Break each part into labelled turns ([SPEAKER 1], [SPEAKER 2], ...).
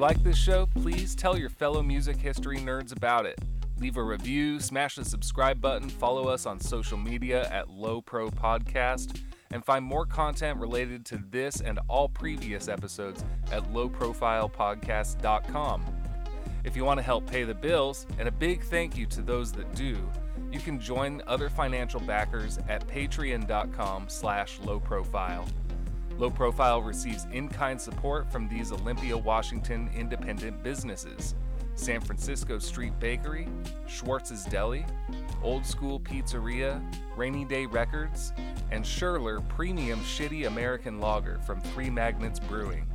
[SPEAKER 1] you like this show, please tell your fellow music history nerds about it. Leave a review, smash the subscribe button, follow us on social media at Low Pro Podcast, and find more content related to this and all previous episodes at lowprofilepodcast.com. If you want to help pay the bills, and a big thank you to those that do, you can join other financial backers at patreon.com slash lowprofile. Low Profile receives in-kind support from these Olympia, Washington independent businesses. San Francisco Street Bakery, Schwartz's Deli, Old School Pizzeria, Rainy Day Records, and Schurler Premium Shitty American Lager from Three Magnets Brewing.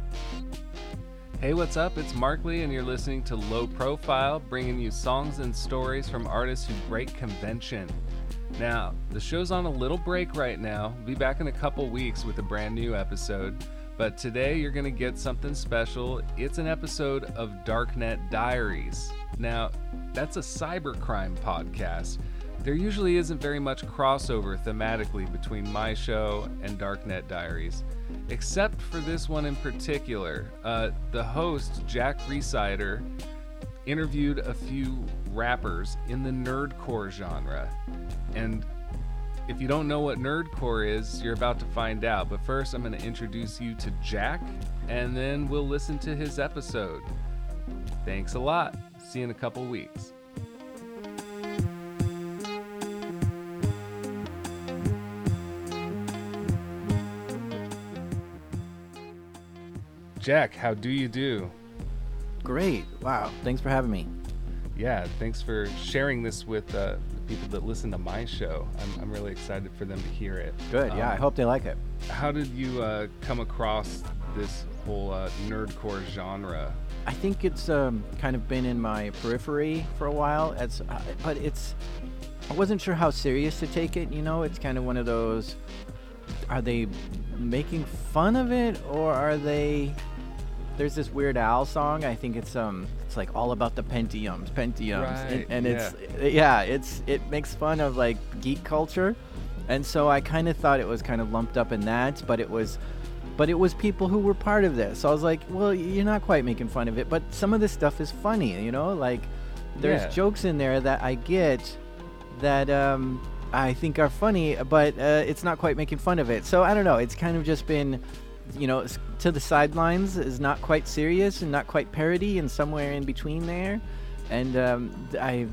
[SPEAKER 1] Hey, what's up? It's Mark Lee, and you're listening to Low Profile, bringing you songs and stories from artists who break convention. Now, the show's on a little break right now. Be back in a couple weeks with a brand new episode. But today you're going to get something special. It's an episode of Darknet Diaries. Now, that's a cybercrime podcast. There usually isn't very much crossover thematically between my show and Darknet Diaries, except for this one in particular. Uh, the host, Jack Rhysider, interviewed a few rappers in the nerdcore genre. And if you don't know what nerdcore is, you're about to find out. But first, I'm going to introduce you to Jack, and then we'll listen to his episode. Thanks a lot. See you in a couple weeks. Jack, how do you do?
[SPEAKER 2] Great. Wow. Thanks for having me.
[SPEAKER 1] Yeah, thanks for sharing this with uh, the people that listen to my show. I'm, I'm really excited for them to hear it.
[SPEAKER 2] Good. yeah, I
[SPEAKER 1] Um,
[SPEAKER 2] hope they like it.
[SPEAKER 1] How did you uh, come across this whole uh, nerdcore genre?
[SPEAKER 2] I think it's um, kind of been in my periphery for a while. It's, uh, but it's. I wasn't sure how serious to take it. You know, it's kind of one of those. Are they making fun of it, or are they? There's this Weird Al song. I think it's um, it's like all about the Pentiums, Pentiums,
[SPEAKER 1] Right,
[SPEAKER 2] and, and it's yeah, it's it makes fun of like geek culture, and so I kind of thought it was kind of lumped up in that, but it was but it was people who were part of this. So I was like, well, you're not quite making fun of it, but some of this stuff is funny, you know? Like, there's
[SPEAKER 1] Yeah.
[SPEAKER 2] jokes in there that I get that um, I think are funny, but uh, it's not quite making fun of it. So I don't know. It's kind of just been, you know, to the sidelines is not quite serious and not quite parody and somewhere in between there. And um, I,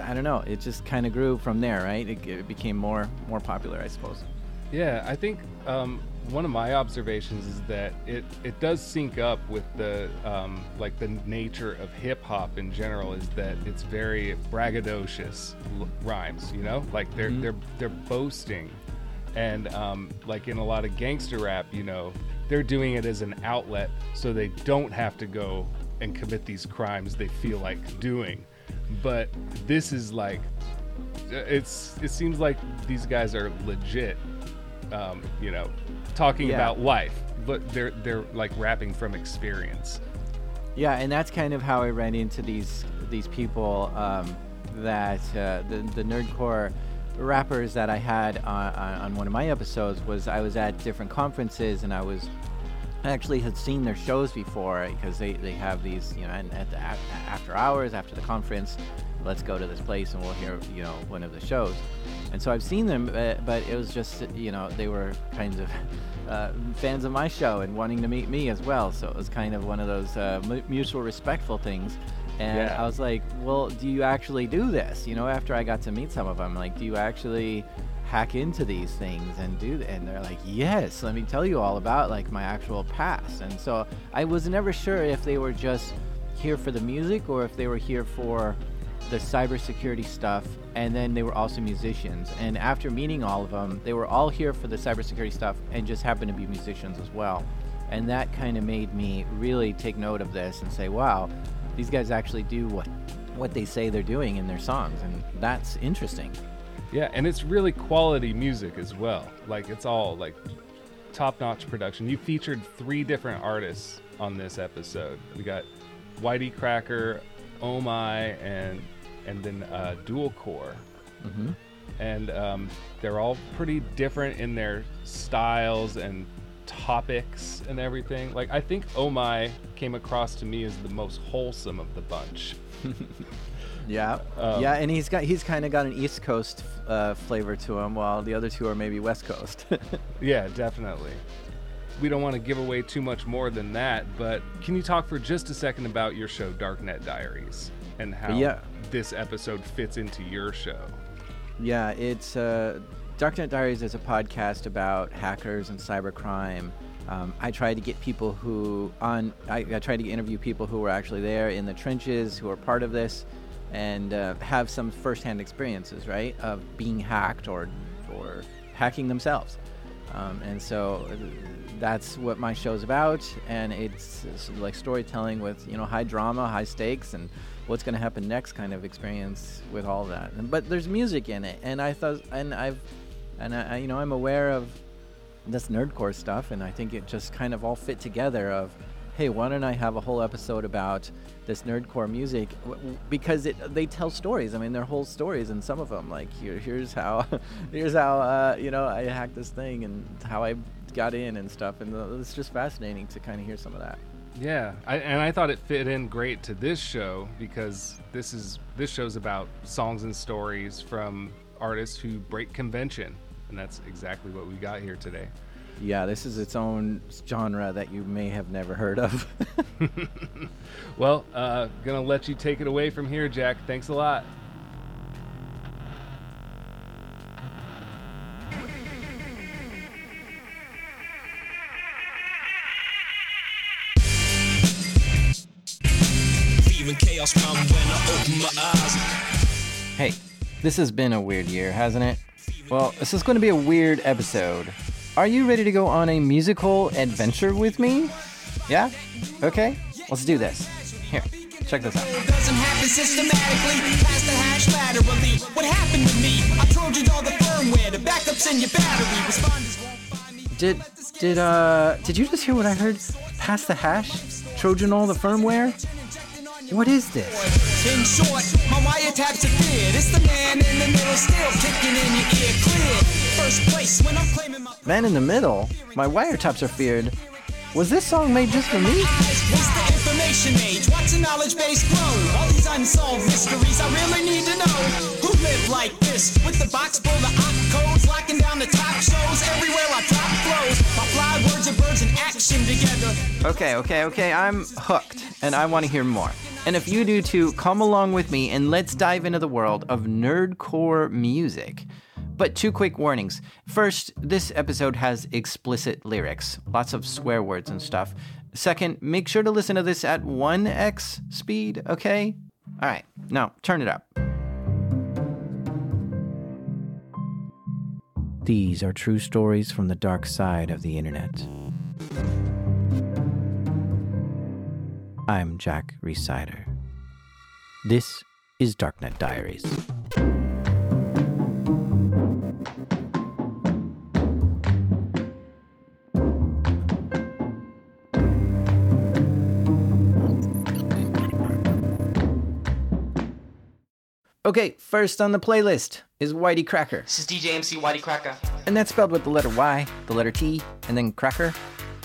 [SPEAKER 2] I don't know. It just kind of grew from there, right? It, it became more more popular, I suppose.
[SPEAKER 1] Yeah, I think um, one of my observations is that it, it does sync up with the um, like the nature of hip hop in general. Is that it's very braggadocious l- rhymes, you know, like they're
[SPEAKER 2] Mhm.
[SPEAKER 1] they're they're boasting, and um, like in a lot of gangster rap, you know, they're doing it as an outlet so they don't have to go and commit these crimes they feel like doing. But this is like it's it seems like these guys are legit um, you know talking
[SPEAKER 2] Yeah.
[SPEAKER 1] about life but they're they're like rapping from experience
[SPEAKER 2] Yeah, and that's kind of how I ran into these these people um, that uh, the the nerdcore rappers that I had on, on, on one of my episodes was I was at different conferences and I was actually had seen their shows before because they, they have these you know and at the af- after hours after the conference let's go to this place and we'll hear you know one of the shows. And so I've seen them uh, but it was just you know they were kinds of uh, fans of my show and wanting to meet me as well. So it was kind of one of those uh, mu- mutual respectful things. And
[SPEAKER 1] Yeah.
[SPEAKER 2] I was like well do you actually do this? You know after I got to meet some of them like do you actually hack into these things and do th- and they're like yes let me tell you all about like my actual past. And so i was never sure if they were just here for the music or if they were here for the cybersecurity stuff and then they were also musicians. And after meeting all of them they were all here for the cybersecurity stuff and just happened to be musicians as well. And that kind of made me really take note of this and say wow these guys actually do what what they say they're doing in their songs and that's interesting
[SPEAKER 1] yeah and it's really quality music as well like it's all like top-notch production you featured three different artists on this episode we got whitey cracker oh my and and then uh, dual core
[SPEAKER 2] mm-hmm.
[SPEAKER 1] and um, they're all pretty different in their styles and topics and everything. Like I think Oh My came across to me as the most wholesome of the bunch.
[SPEAKER 2] Yeah,
[SPEAKER 1] Um,
[SPEAKER 2] yeah, and he's got he's kind of got an East Coast uh, flavor to him, while the other two are maybe West Coast.
[SPEAKER 1] Yeah, definitely. We don't want to give away too much more than that, but can you talk for just a second about your show, Darknet Diaries, and how
[SPEAKER 2] Yeah.
[SPEAKER 1] this episode fits into your show?
[SPEAKER 2] yeah, it's uh, Darknet Diaries is a podcast about hackers and cybercrime. Um, I try to get people who on I, I try to interview people who were actually there in the trenches, who are part of this, and uh, have some firsthand experiences, right, of being hacked or or hacking themselves. Um, and so uh, that's what my show's about, and it's, it's like storytelling with you know high drama, high stakes, and what's going to happen next kind of experience with all that. And, but there's music in it, and I thought, and I've, and I, I- you know I'm aware of this nerdcore stuff, and I think it just kind of all fit together. Of, hey, why don't I have a whole episode about this nerdcore music because it, they tell stories. I mean, they're whole stories, and some of them like here, here's how, here's how uh, you know I hacked this thing and how I got in and stuff, and uh, it's just fascinating to kind of hear some of that.
[SPEAKER 1] Yeah, I, and I thought it fit in great to this show because this is this show's about songs and stories from artists who break convention, and that's exactly what we got here today.
[SPEAKER 2] Yeah, this is its own genre that you may have never heard of.
[SPEAKER 1] Well, uh, gonna let you take it away from here, Jack. Thanks a lot.
[SPEAKER 3] Fear and chaos come when I open my eyes.
[SPEAKER 2] Hey, this has been a weird year, hasn't it? Well, this is going to be a weird episode. Are you ready to go on a musical adventure with me? Yeah? Okay, let's do this. Here, check this out.
[SPEAKER 3] Doesn't happen systematically. Pass the hash laterally. What happened to me? I trojaned all the firmware. The backups in your battery. Responders won't find me.
[SPEAKER 2] Did did uh did you just hear what I heard? Pass the hash? Trojan all the firmware? What is this?
[SPEAKER 3] In short, my wiretaps are feared. It's the man in the middle still kicking in your ear clear. First place when I'm claiming my
[SPEAKER 2] Man in the middle? My wiretaps are feared. Was this song made just for me?
[SPEAKER 3] prize. The information age. Watch the knowledge base grow. All these unsolved mysteries I really need to know. Who live like this? With the box full of op codes, locking down the top shows. Everywhere I drop flows. My fly words birds in action together.
[SPEAKER 2] Okay, okay, okay, I'm hooked, and I want to hear more. And if you do too, come along with me and let's dive into the world of nerdcore music. But two quick warnings. First, this episode has explicit lyrics, lots of swear words and stuff. Second, make sure to listen to this at 1x speed, okay? All right, now turn it up. These are true stories from the dark side of the internet. I'm Jack Rhysider. This is Darknet Diaries. Okay, first on the playlist is Whitey Cracker,
[SPEAKER 4] This is DJ MC Whitey Cracker.
[SPEAKER 2] and that's spelled with the letter Y, the letter T, and then Cracker.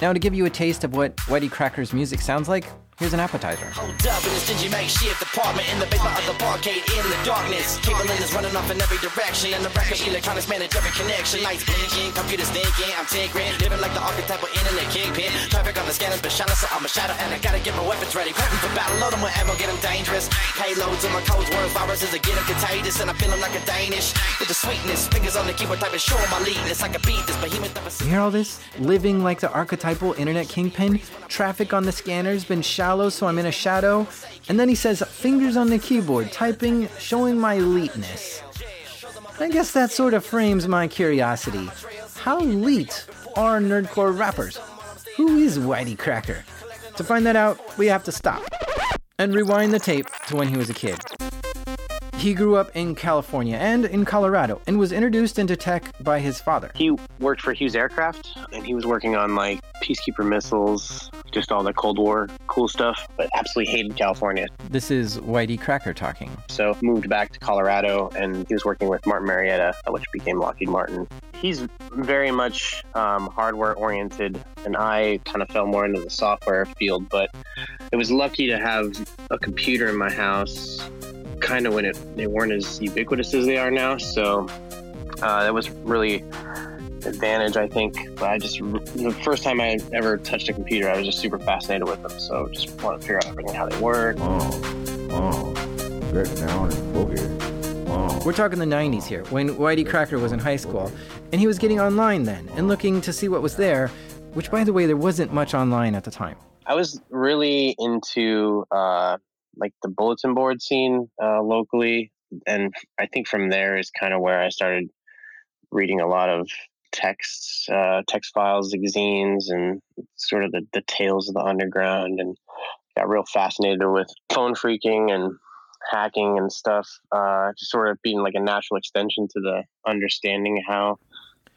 [SPEAKER 2] Now, to give you a taste of what Whitey Cracker's music sounds like, here's an appetizer.
[SPEAKER 3] Hold up in the stingy makeshift apartment in the basement of the barcade in the darkness. Cable is running off in every direction, and the rack electronics manage every connection. Lights blinking, computers thinking, I'm tinkering, living like the archetypal internet kingpin. Traffic on the scanners, but shining, so I'm a shadow, and I gotta get my weapons ready. Prepping for battle, load 'em with ammo, get 'em dangerous. Payloads in my codes, words, viruses, I get 'em contagious, and I feel 'em like a Danish. With the sweetness, fingers on the keyboard, typing, show my leadness. I can beat this behemoth of a
[SPEAKER 2] You hear all this? Living like the archetypal internet kingpin. Traffic on the scanner's been shallow, so I'm in a shadow. And then he says, fingers on the keyboard, typing, showing my eliteness. I guess that sort of frames my curiosity. How elite are nerdcore rappers? Who is Whitey Cracker? To find that out, we have to stop and rewind the tape to when he was a kid. He grew up in California and in Colorado and was introduced into tech by his father.
[SPEAKER 5] He worked for Hughes Aircraft and he was working on like peacekeeper missiles, just all the Cold War cool stuff, but absolutely hated California.
[SPEAKER 2] This is Whitey Cracker talking.
[SPEAKER 5] So moved back to Colorado and he was working with Martin Marietta, which became Lockheed Martin. He's very much um, hardware oriented, and I kind of fell more into the software field, but it was lucky to have a computer in my house kind of when it they weren't as ubiquitous as they are now. So uh, that was really advantage, I think. But I just the first time I ever touched a computer, I was just super fascinated with them. So just want to figure out everything how they work.
[SPEAKER 6] Oh, oh, get down and boogie. Oh.
[SPEAKER 2] We're talking the 90s here, when Whitey Cracker was in high school, and he was getting online then and looking to see what was there, which, by the way, there wasn't much online at the time.
[SPEAKER 5] I was really into uh, like the bulletin board scene uh, locally, and I think from there is kind of where I started reading a lot of texts, uh, text files, zines, and sort of the, the tales of the underground, and got real fascinated with phone phreaking and hacking and stuff. Uh, just sort of being like a natural extension to the understanding how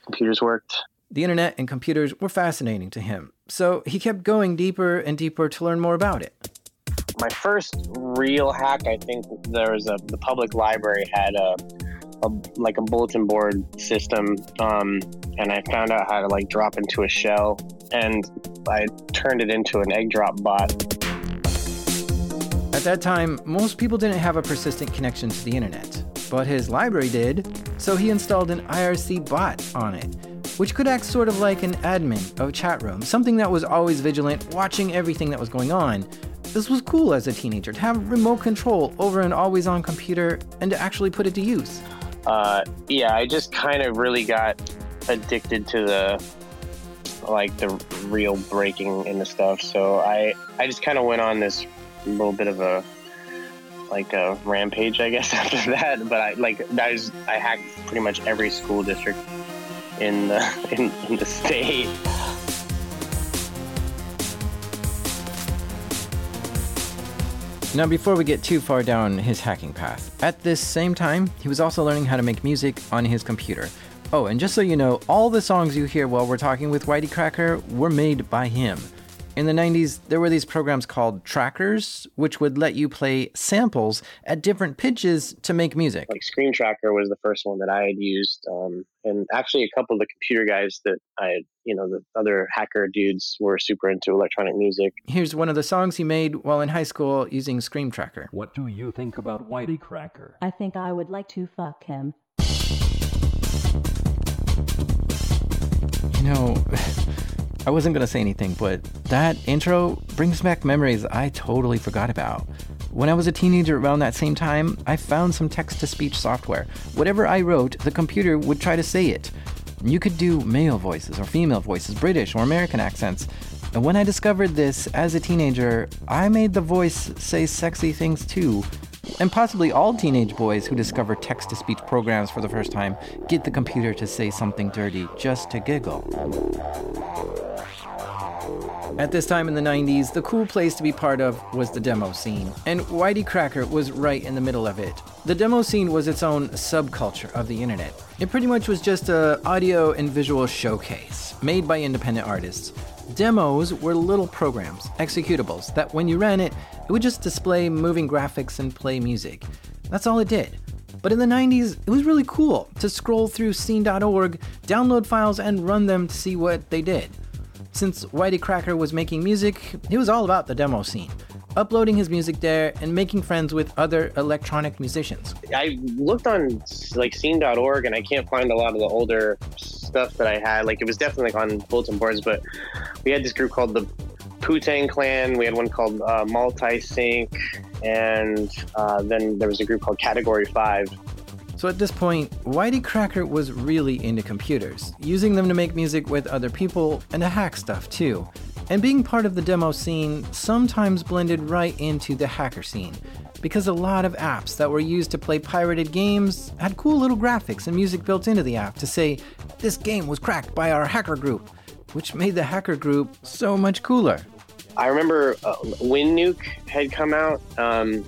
[SPEAKER 5] computers worked.
[SPEAKER 2] The internet and computers were fascinating to him, so he kept going deeper and deeper to learn more about it
[SPEAKER 5] my first real hack, I think there was a the public library had a, a like a bulletin board system, um, and I found out how to like drop into a shell, and I turned it into an Eggdrop bot.
[SPEAKER 2] At that time, most people didn't have a persistent connection to the internet, but his library did, so he installed an IRC bot on it which could act sort of like an admin of a chat room, something that was always vigilant, watching everything that was going on, this was cool as a teenager to have remote control over an always on computer and to actually put it to use.
[SPEAKER 5] Uh, yeah, I just kind of really got addicted to the like the real breaking into stuff. So I I just kind of went on this little bit of a like a rampage, I guess, after that. But I like I was I hacked pretty much every school district in the in, in the state.
[SPEAKER 2] Now, before we get too far down his hacking path, at this same time, he was also learning how to make music on his computer. Oh, and just so you know, all the songs you hear while we're talking with Whitey Cracker were made by him. In the 90s, there were these programs called trackers, which would let you play samples at different pitches to make music.
[SPEAKER 5] Like Scream Tracker was the first one that I had used. Um, and actually, a couple of the computer guys that I had, you know, the other hacker dudes were super into electronic music.
[SPEAKER 2] Here's one of the songs he made while in high school using Scream Tracker.
[SPEAKER 7] What do you think about Whitey Cracker?
[SPEAKER 8] I think I would like to fuck him.
[SPEAKER 2] You know. I wasn't gonna say anything, but that intro brings back memories I totally forgot about. When I was a teenager around that same time, I found some text to speech software. Whatever I wrote, the computer would try to say it. You could do male voices or female voices, British or American accents. And when I discovered this as a teenager, I made the voice say sexy things too. And possibly all teenage boys who discover text to speech programs for the first time get the computer to say something dirty just to giggle. At this time in the 90s, the cool place to be part of was the demo scene, and Whitey Cracker was right in the middle of it. The demo scene was its own subculture of the internet. It pretty much was just a audio and visual showcase made by independent artists. Demos were little programs, executables, that when you ran it, it would just display moving graphics and play music. That's all it did. But in the 90s, it was really cool to scroll through scene.org, download files, and run them to see what they did. Since Whitey Cracker was making music, he was all about the demo scene, uploading his music there and making friends with other electronic musicians.
[SPEAKER 5] I looked on like scene.org and I can't find a lot of the older stuff that I had. Like it was definitely like on bulletin boards, but we had this group called the Putang Clan. We had one called uh, Multi Sync, and uh, then there was a group called Category Five
[SPEAKER 2] so at this point, Whitey Cracker was really into computers, using them to make music with other people and to hack stuff too. And being part of the demo scene sometimes blended right into the hacker scene, because a lot of apps that were used to play pirated games had cool little graphics and music built into the app to say, this game was cracked by our hacker group, which made the hacker group so much cooler.
[SPEAKER 5] I remember uh, WinNuke had come out. Um,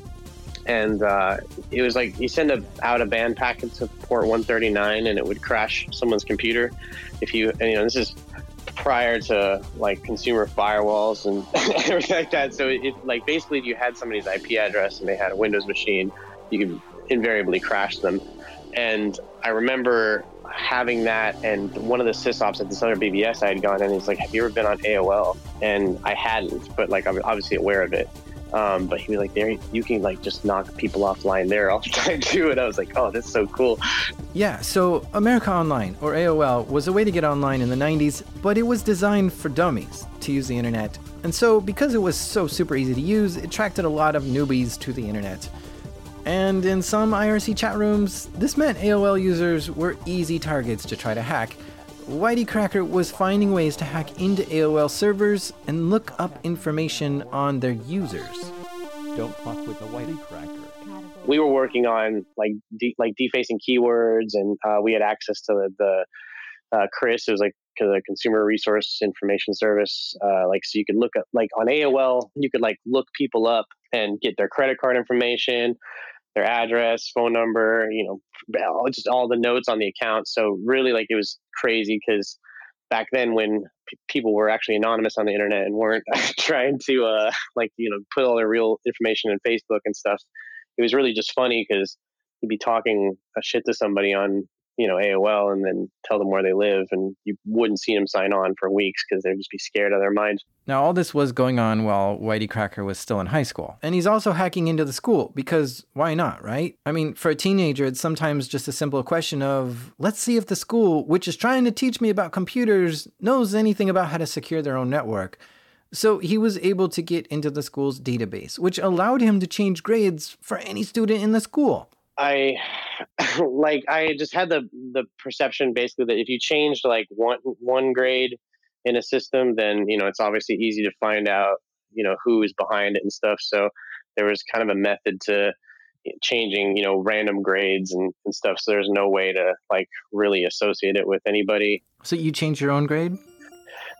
[SPEAKER 5] and uh, it was like you send a, out of band packet to port 139, and it would crash someone's computer. If you, and, you know, this is prior to like consumer firewalls and everything like that. So it like basically, if you had somebody's IP address and they had a Windows machine, you could invariably crash them. And I remember having that, and one of the sysops at this other BBS I had gone, and he's like, "Have you ever been on AOL?" And I hadn't, but like I'm obviously aware of it. Um, but he was like, "There, you can like just knock people offline there all the time too." And I was like, "Oh, that's so cool."
[SPEAKER 2] Yeah, so America Online, or AOL, was a way to get online in the 90s, but it was designed for dummies to use the internet. And so, because it was so super easy to use, it attracted a lot of newbies to the internet. And in some IRC chat rooms, this meant AOL users were easy targets to try to hack. Whitey Cracker was finding ways to hack into AOL servers and look up information on their users.
[SPEAKER 7] Don't fuck with the Whitey Cracker.
[SPEAKER 5] we were working on like de- like defacing keywords, and uh, we had access to the, the uh, Chris. It was like the Consumer Resource Information Service. Uh, like so, you could look at like on AOL, you could like look people up and get their credit card information, their address, phone number, you know, just all the notes on the account. So really, like it was crazy because back then when p- people were actually anonymous on the internet and weren't trying to uh like you know put all their real information in Facebook and stuff it was really just funny because you'd be talking a shit to somebody on you know AOL and then tell them where they live and you wouldn't see them sign on for weeks because they'd just be scared out of their minds.
[SPEAKER 2] Now, all this was going on while Whitey Cracker was still in high school. And he's also hacking into the school because why not, right? I mean, for a teenager, it's sometimes just a simple question of let's see if the school, which is trying to teach me about computers, knows anything about how to secure their own network. So he was able to get into the school's database, which allowed him to change grades for any student in the school.
[SPEAKER 5] I like I just had the the perception basically that if you changed like one one grade in a system, then you know it's obviously easy to find out you know who is behind it and stuff. So there was kind of a method to changing you know random grades and, and stuff. So there's no way to like really associate it with anybody.
[SPEAKER 2] So you changed your own grade?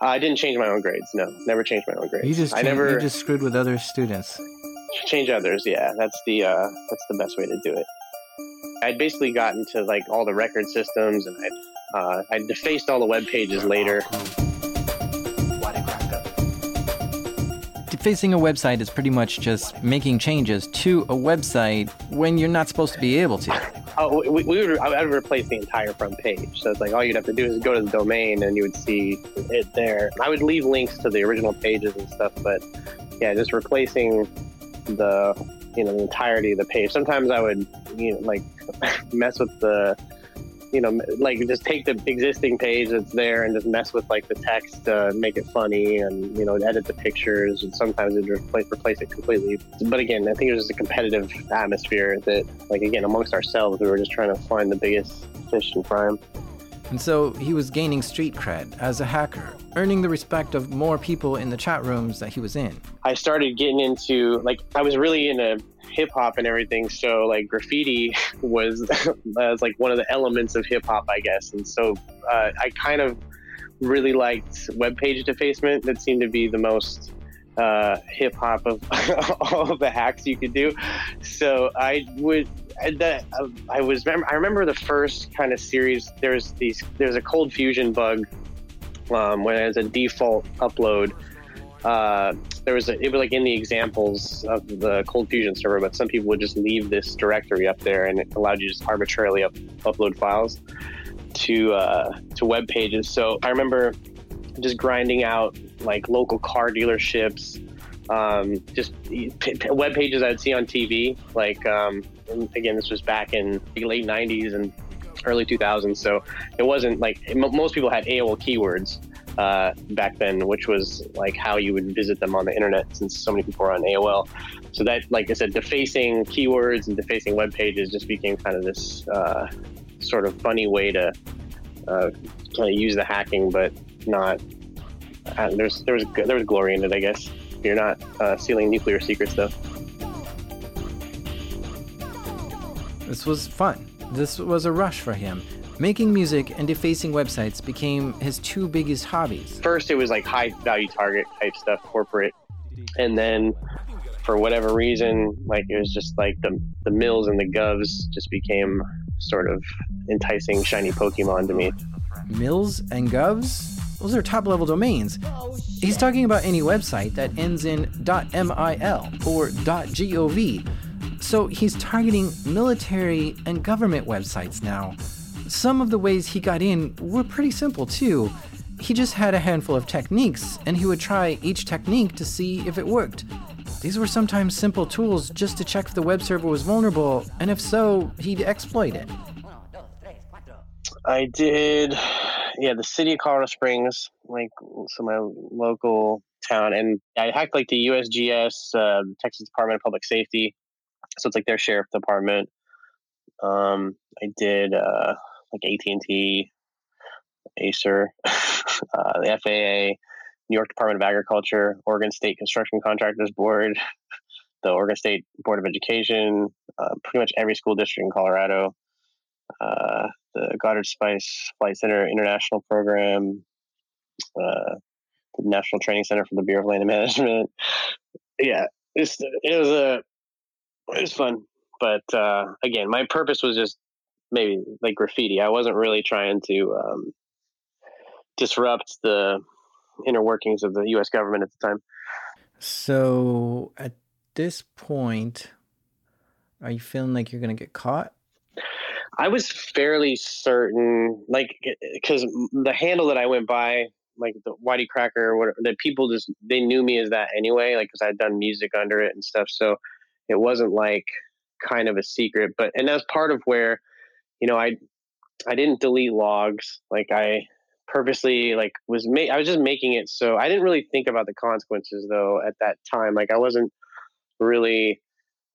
[SPEAKER 5] I didn't change my own grades. No, never changed my own grades.
[SPEAKER 2] You just
[SPEAKER 5] I never
[SPEAKER 2] you just screwed with other students.
[SPEAKER 5] change others. Yeah, that's the uh, that's the best way to do it. I'd basically gotten to like all the record systems, and I'd uh, I'd defaced all the web pages later.
[SPEAKER 2] Defacing a website is pretty much just making changes to a website when you're not supposed to be able to.
[SPEAKER 5] Oh, we, we would I would replace the entire front page. So it's like all you'd have to do is go to the domain, and you would see it there. I would leave links to the original pages and stuff, but yeah, just replacing the you know the entirety of the page. Sometimes I would you know like mess with the you know like just take the existing page that's there and just mess with like the text to make it funny and you know edit the pictures. And sometimes it'd replace, replace it completely. But again i think it was just a competitive atmosphere that like again amongst ourselves we were just trying to find the biggest fish in prime
[SPEAKER 2] And so he was gaining street cred as a hacker, earning the respect of more people in the chat rooms that he was in.
[SPEAKER 5] I started getting into like I was really into hip hop and everything. So like graffiti was was like one of the elements of hip hop, I guess. And so uh, I kind of really liked web page defacement. That seemed to be the most uh, hip hop of all of the hacks you could do. So I would. That I was. I remember the first kind of series. There's these. There's a ColdFusion bug um, when as a default upload uh, there was a, it was like in the examples of the ColdFusion server but some people would just leave this directory up there and it allowed you to just arbitrarily up, upload files to uh, to web pages so i remember just grinding out like local car dealerships um, just p- p- web pages i'd see on tv like um, and again this was back in the late 90s and early 2000s so it wasn't like mo- most people had aol keywords uh, back then, which was like how you would visit them on the internet since so many people are on AOL. So that, like I said, defacing keywords and defacing web pages just became kind of this uh, sort of funny way to uh, kind of use the hacking, but not. Uh, there's there was there was glory in it, I guess. You're not uh, stealing nuclear secrets, though.
[SPEAKER 2] This was fun. This was a rush for him. Making music and defacing websites became his two biggest hobbies.
[SPEAKER 5] First, it was like high value target type stuff, corporate, and then for whatever reason, like it was just like the the mills and the govs just became sort of enticing shiny Pokemon to me.
[SPEAKER 2] Mills and govs? Those are top level domains. He's talking about any website that ends in .mil or .gov. So he's targeting military and government websites now. Some of the ways he got in were pretty simple too. He just had a handful of techniques, and he would try each technique to see if it worked. These were sometimes simple tools just to check if the web server was vulnerable, and if so, he'd exploit it.
[SPEAKER 5] I did, yeah, the city of Colorado Springs, like so my local town, and I hacked like the USGS, uh, Texas Department of Public Safety, so it's like their sheriff department. Um, I did uh, like AT and T, Acer, uh, the FAA, New York Department of Agriculture, Oregon State Construction Contractors Board, the Oregon State Board of Education, uh, pretty much every school district in Colorado, uh, the Goddard Space Flight Center International Program, uh, the National Training Center for the Bureau of Land Management. Yeah, it was a it was fun, but uh, again, my purpose was just maybe like graffiti. I wasn't really trying to um, disrupt the inner workings of the U.S. government at the time.
[SPEAKER 2] So at this point, are you feeling like you're gonna get caught?
[SPEAKER 5] I was fairly certain, like, because the handle that I went by, like the Whitey Cracker, or whatever, that people just they knew me as that anyway, like because I'd done music under it and stuff. So it wasn't like kind of a secret. But and that's part of where, you know, I I didn't delete logs. Like I purposely like was ma- I was just making it so I didn't really think about the consequences though at that time. Like I wasn't really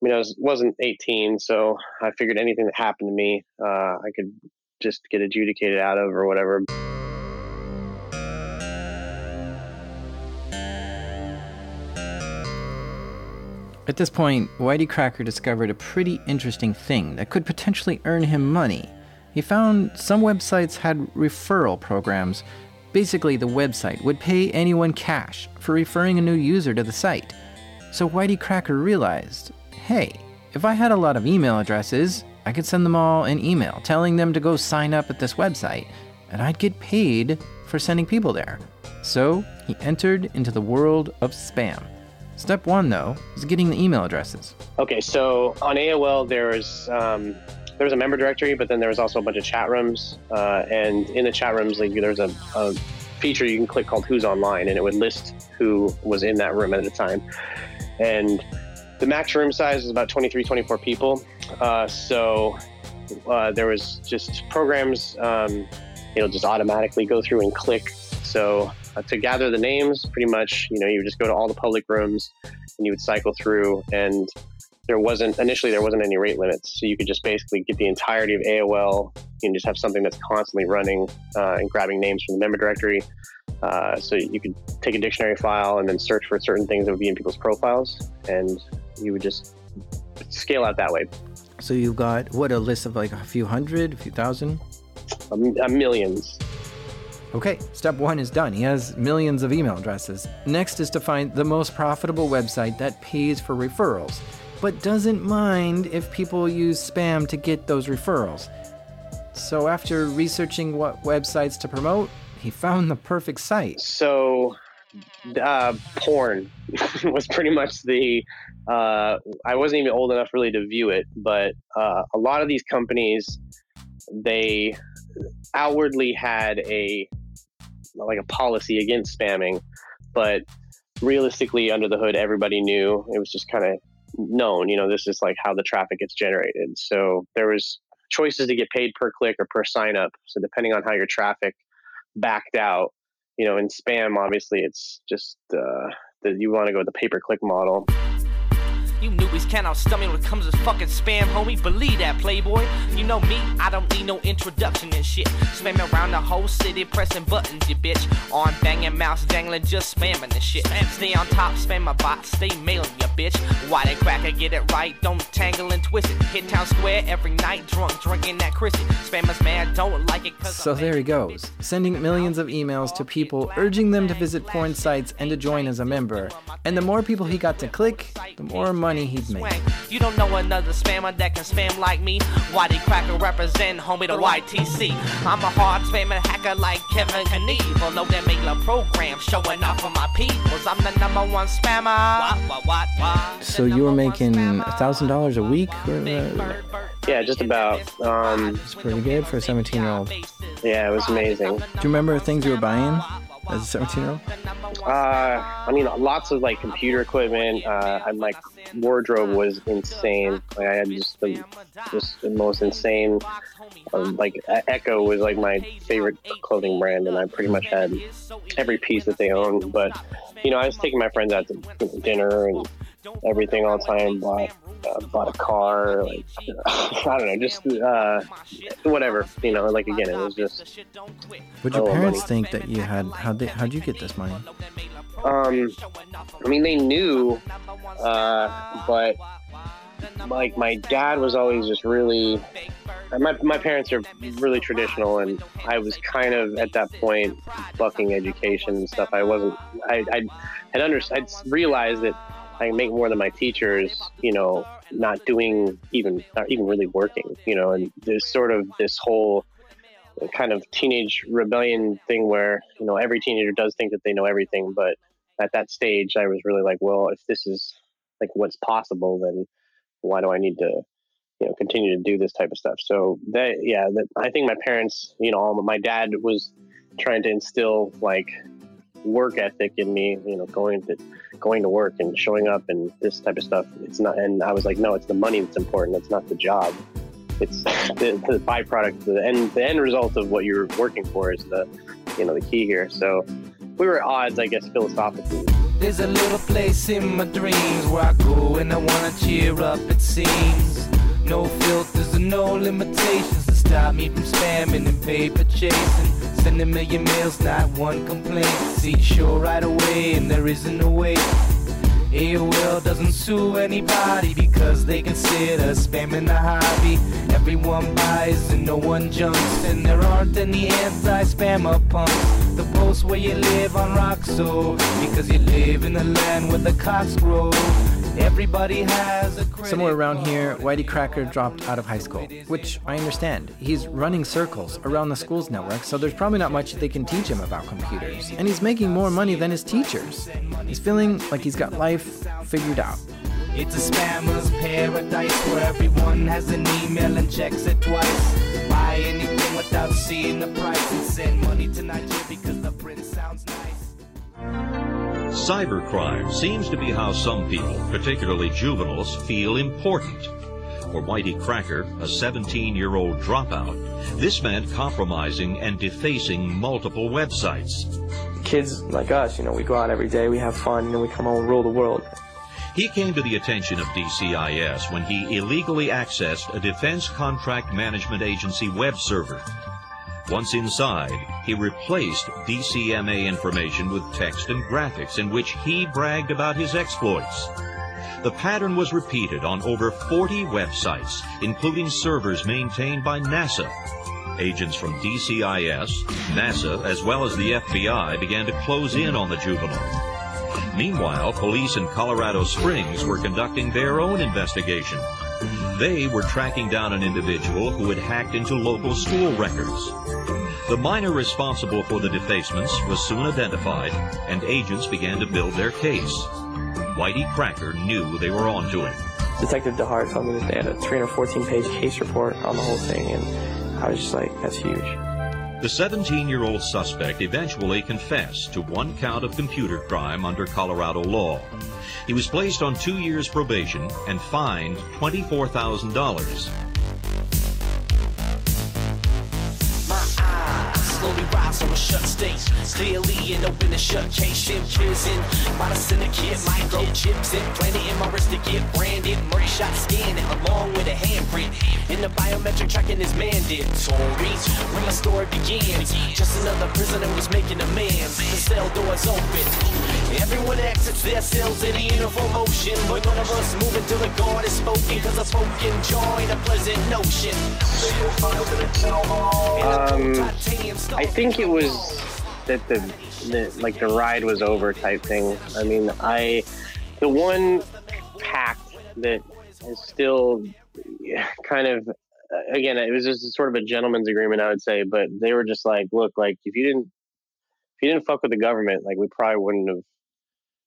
[SPEAKER 5] I mean, I was wasn't 18, so I figured anything that happened to me, uh, I could just get adjudicated out of or whatever.
[SPEAKER 2] At this point, Whitey Cracker discovered a pretty interesting thing that could potentially earn him money. He found some websites had referral programs. Basically, the website would pay anyone cash for referring a new user to the site. So Whitey Cracker realized hey, if I had a lot of email addresses, I could send them all an email telling them to go sign up at this website, and I'd get paid for sending people there. So he entered into the world of spam. Step one, though, is getting the email addresses.
[SPEAKER 5] Okay, so on AOL, there was um, there was a member directory, but then there was also a bunch of chat rooms, uh, and in the chat rooms, like there's a, a feature you can click called "Who's Online," and it would list who was in that room at the time. And the max room size was about 23, 24 people. Uh, so uh, there was just programs, um, know, just automatically go through and click. So to gather the names, pretty much, you know, you would just go to all the public rooms and you would cycle through and there wasn't initially there wasn't any rate limits. So you could just basically get the entirety of aol can just have something that's constantly running uh, and grabbing names from the member directory. Uh, so you could take a dictionary file and then search for certain things that would be in people's profiles and you would just scale out that way.
[SPEAKER 2] So you've got, what, a list of like a few hundred, a few thousand?
[SPEAKER 5] um, uh, millions
[SPEAKER 2] Okay, step one is done. He has millions of email addresses. Next is to find the most profitable website that pays for referrals, but doesn't mind if people use spam to get those referrals. So after researching what websites to promote, he found the perfect site.
[SPEAKER 5] so uh, porn was pretty much the uh, i wasn't even old enough really to view it but uh, a lot of these companies they outwardly had a like a policy against spamming but realistically under the hood everybody knew. It was just kind of known you know this is like how the traffic gets generated. So there was choices to get paid per click or per sign up so depending on how your traffic backed out you know in spam obviously it's just uh, that you want to go with the pay per click model
[SPEAKER 9] You newbies can't outstun me when it comes to fucking spam, homie. Believe that, playboy. You know me, I don't need no introduction and shit. Spamming around the whole city, pressing buttons, you bitch. Arm banging, mouse dangling, just spamming the shit. Stay on top, spam my bot, stay mailing, you bitch. Whitey Cracker, get it right, don't tangle and twist it. Hit town square every night, drunk, drinking that Chrissy. Spammers mad, don't like it cause
[SPEAKER 2] So there he goes, sending millions of emails to people urging them to visit porn sites and to join as a member. And the more people he got to click, the more money he'd make.
[SPEAKER 9] You don't know another spammer that can spam like me. Whitey Cracker represent homie the YTC. I'm a hard spamming hacker like Kevin Knievel. Know that make a program showing off for my peoples. I'm the number one spammer. What, what, what, what?
[SPEAKER 2] So you were making a thousand dollars a week? Or, uh,
[SPEAKER 5] Yeah, just about. Um,
[SPEAKER 2] it's pretty good for a 17 year old.
[SPEAKER 5] yeah, it was amazing.
[SPEAKER 2] Do you remember things you were buying as a 17 year old?
[SPEAKER 5] Uh, I mean, lots of like computer equipment. Uh, my wardrobe was insane. Like, I had just the, just the most insane. Um, like Ecko was like my favorite clothing brand, and I pretty much had every piece that they owned. But you know, I was taking my friends out to dinner and everything all the time. Uh, bought a car. Like I don't know, just uh, whatever. You know, like again, it was just.
[SPEAKER 2] Would your
[SPEAKER 5] Oh,
[SPEAKER 2] parents
[SPEAKER 5] money.
[SPEAKER 2] think that you had? How'd they? How'd you get this money?
[SPEAKER 5] Um, I mean, they knew, uh, but like my dad was always just really. My, my parents are really traditional, and I was kind of at that point bucking education and stuff. I wasn't. I I had under. I'd realized that I make more than my teachers. You know, not doing even not even really working. You know, and there's sort of this whole kind of teenage rebellion thing where you know every teenager does think that they know everything, but at that stage, I was really like, well, if this is like what's possible, then why do I need to, you know, continue to do this type of stuff? So that, yeah, that I think my parents, you know, my dad was trying to instill like work ethic in me, you know, going to going to work and showing up and this type of stuff. It's not, and I was like, no, it's the money that's important. It's not the job. It's the, the byproduct, the end, the end result of what you're working for is the, you know, the key here. So we were at odds, I guess, philosophically.
[SPEAKER 9] There's a little place in my dreams where I go and I wanna cheer up, it seems. No filters and no limitations to stop me from spamming and paper chasing. Send a million mails, not one complaint. See, sure right away, and there isn't a way. AOL doesn't sue anybody because they consider spamming a hobby. Everyone buys and no one jumps, and there aren't any anti-spammer punks. The post where you live on Roxo because you live in the land where the cocks grow. Everybody has a credit
[SPEAKER 2] Somewhere around here, Whitey Cracker dropped out of high school, which I understand. He's running circles around the school's network, so there's probably not much they can teach him about computers. And he's making more money than his teachers. He's feeling like he's got life figured out.
[SPEAKER 9] It's a spammer's paradise where everyone has an email and checks it twice. Buy anything without seeing the price and send money to Nigeria because the print sounds nice.
[SPEAKER 10] Cybercrime seems to be how some people, particularly juveniles, feel important. For Whitey Cracker, a 17 year old dropout, this meant compromising and defacing multiple websites.
[SPEAKER 11] Kids like us, you know, we go out every day, we have fun, and then we come home and rule the world.
[SPEAKER 10] He came to the attention of DCIS when he illegally accessed a Defense Contract Management Agency web server. Once inside, he replaced DCMA information with text and graphics in which he bragged about his exploits. The pattern was repeated on over 40 websites, including servers maintained by NASA. Agents from DCIS, NASA, as well as the FBI began to close in on the juvenile. Meanwhile, police in Colorado Springs were conducting their own investigation. They were tracking down an individual who had hacked into local school records. The minor responsible for the defacements was soon identified, and agents began to build their case. Whitey Cracker knew they were onto him.
[SPEAKER 11] Detective DeHart told me that they had a 314 page case report on the whole thing, and I was just like, that's huge.
[SPEAKER 10] The 17 year old suspect eventually confessed to one count of computer crime under Colorado law. He was placed on two years probation and fined $24,000.
[SPEAKER 9] Slowly rise from a
[SPEAKER 12] shut state. Clearly an open and shut case prison. By the syndicate, in my wrist to get branded. Shot along with a handprint. In the biometric tracking is mandatory. When my story begins, just another prisoner was making amends. The cell doors open. Everyone exits their cells in a uniform motion. But none of us move until the guard is spoken. Cause a spoken joy ain't a pleasant notion.
[SPEAKER 5] Um, I think it was that the, the like the ride was over type thing. I mean, I the one pack that is still kind of again it was just sort of a gentleman's agreement I would say, but they were just like, look, like if you didn't if you didn't fuck with the government, like we probably wouldn't have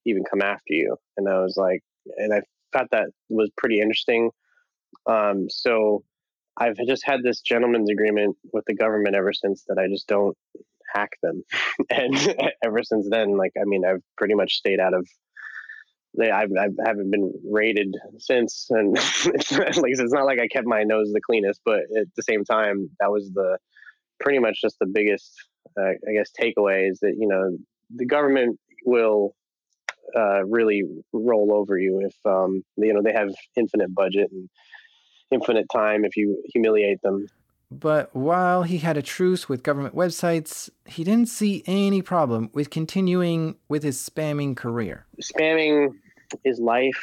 [SPEAKER 5] even come after you. And I was like, and I thought that was pretty interesting. Um, so I've just had this gentleman's agreement with the government ever since that I just don't hack them. and ever since then, like, I mean, I've pretty much stayed out of they I've, I haven't been raided since, and it's, like it's not like I kept my nose the cleanest, but at the same time, that was the pretty much just the biggest, uh, I guess, takeaway is that you know the government will uh, really roll over you if um, you know they have infinite budget and infinite time if you humiliate them.
[SPEAKER 2] But while he had a truce with government websites, he didn't see any problem with continuing with his spamming career.
[SPEAKER 5] Spamming is life.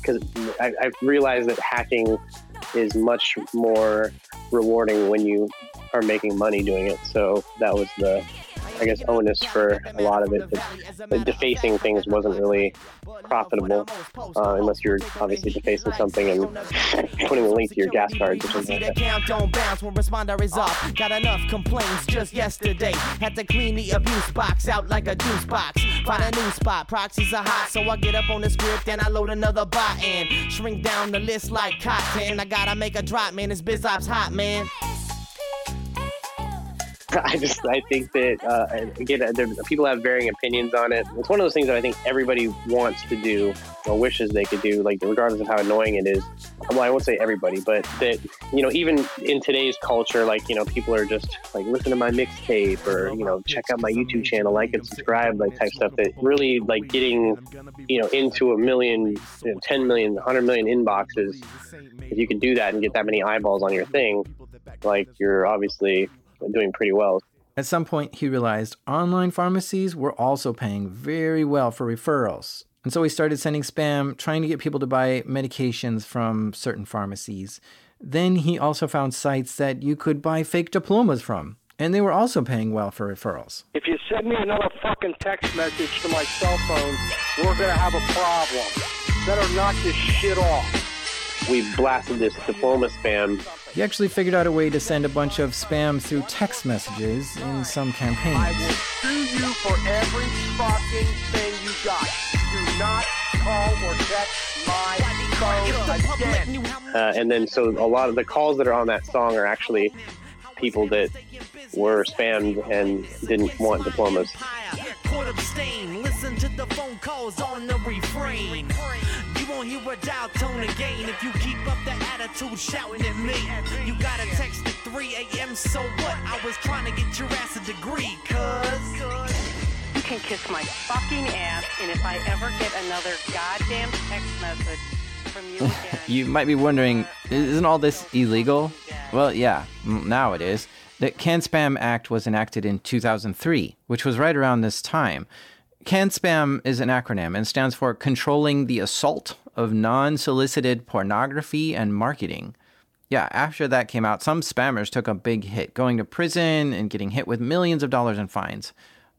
[SPEAKER 5] Because I, I realized that hacking is much more rewarding when you are making money doing it. So that was the I guess, onus for a lot of it. But, defacing things wasn't really profitable uh, unless you're obviously defacing something and putting a link to your gas cards or something like that.
[SPEAKER 9] don't bounce when responder is up. Got enough complaints just yesterday. Had to clean the abuse box out like a juice box. Find a new spot. Proxies are hot, so I get up on the script and I load another bot and shrink down the list like cotton. I gotta make a drop, man. This biz ops hot, man.
[SPEAKER 5] I just I think that uh, again, there, people have varying opinions on it. It's one of those things that I think everybody wants to do or wishes they could do, like regardless of how annoying it is. Well, I won't say everybody, but that you know, even in today's culture, like you know, people are just like listen to my mixtape or you know, check out my YouTube channel, like and subscribe, like type stuff. That really like getting you know into a million, you know, 10 million, 100 million inboxes. If you could do that and get that many eyeballs on your thing, like you're obviously doing pretty well.
[SPEAKER 2] At some point, he realized online pharmacies were also paying very well for referrals. And so he started sending spam, trying to get people to buy medications from certain pharmacies. Then he also found sites that you could buy fake diplomas from, and they were also paying well for referrals.
[SPEAKER 13] If you send me another fucking text message to my cell phone, we're gonna have a problem. Better knock this shit off.
[SPEAKER 5] We blasted this diploma spam
[SPEAKER 2] he actually figured out a way to send a bunch of spam through text messages in some campaigns.
[SPEAKER 13] I will sue you for every fucking thing you got. Do not call or text my phone again.
[SPEAKER 5] Uh, and then, so a lot of the calls that are on that song are actually people that were spammed and didn't want diplomas. Listen to the phone calls on the refrain. You won't hear a dial tone again if you keep up the attitude shouting at me. You got a text at 3 a.m. So what? I was trying to get your ass a degree, cuz.
[SPEAKER 14] You can kiss my fucking ass, and if I ever get another goddamn text message from you again.
[SPEAKER 2] you might be wondering, uh, isn't all this illegal? Well, yeah, now it is. The CAN-SPAM Act was enacted in 2003, which was right around this time. CAN-SPAM is an acronym and stands for Controlling the Assault of Non Solicited Pornography and Marketing. Yeah, after that came out, some spammers took a big hit, going to prison and getting hit with millions of dollars in fines.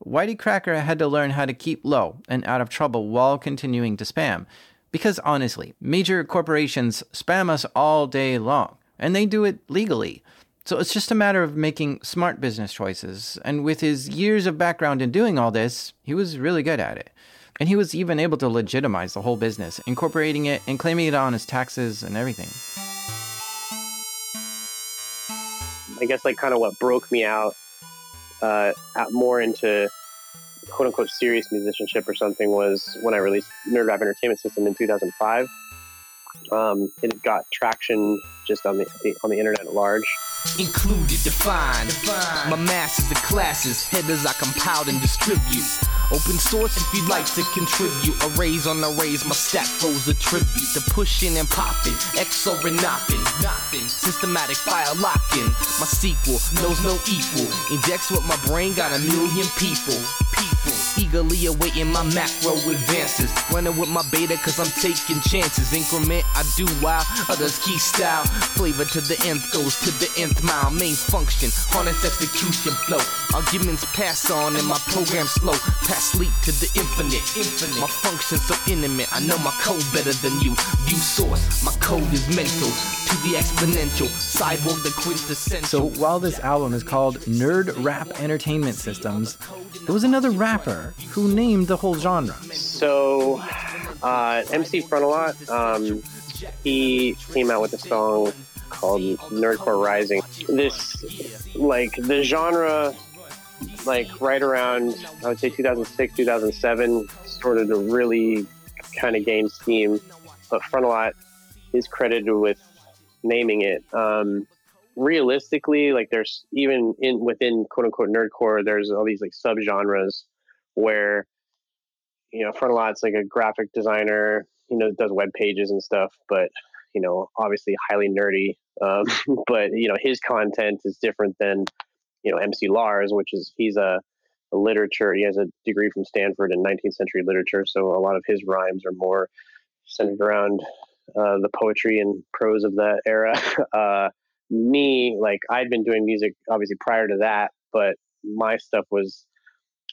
[SPEAKER 2] Whitey Cracker had to learn how to keep low and out of trouble while continuing to spam. Because honestly, major corporations spam us all day long, and they do it legally. So it's just a matter of making smart business choices. And with his years of background in doing all this, he was really good at it. And he was even able to legitimize the whole business, incorporating it and claiming it on his taxes and everything.
[SPEAKER 5] I guess like kind of what broke me out, uh, more into quote unquote serious musicianship or something was when I released Nerd Rap Entertainment System in 2005. Um, it got traction just on the on the internet at large.
[SPEAKER 9] Included, defined. My masters, the classes, headers I compile and distribute. Open source if you'd like to contribute. Arrays on arrays, my stack flows a tribute. The pushing and popping, XO and nopping. Nothing. Systematic file locking. My sequel knows no equal. Index with my brain, got a million people. People eagerly awaiting my macro advances. Running with my beta cause I'm taking chances. Increment I do while others key style. Flavor to the nth goes to the nth mile. Main function, harness execution flow. Arguments pass on and my program slow. Pass sleep to the infinite. Infinite. My function so intimate. I know my code better than you. View source. My code is mental to the exponential. Cyborg the quintessential.
[SPEAKER 2] So while this album is called Nerd Rap Entertainment Systems, there was another rapper who named the whole genre.
[SPEAKER 5] So, uh, MC Frontalot, um, he came out with a song called Nerdcore Rising. This, like, the genre, like, right around, I would say 2006, 2007, started to really kind of gain steam. But Frontalot is credited with naming it. Um, realistically, like, there's even in within quote unquote nerdcore, there's all these like subgenres where you know Frontalot's like a graphic designer, you know, does web pages and stuff, but you know, obviously highly nerdy. Um, but you know, his content is different than you know MC Lars, which is he's a, a literature. He has a degree from Stanford in 19th century literature, so a lot of his rhymes are more centered around uh, the poetry and prose of that era. uh, me, like I'd been doing music obviously prior to that, but my stuff was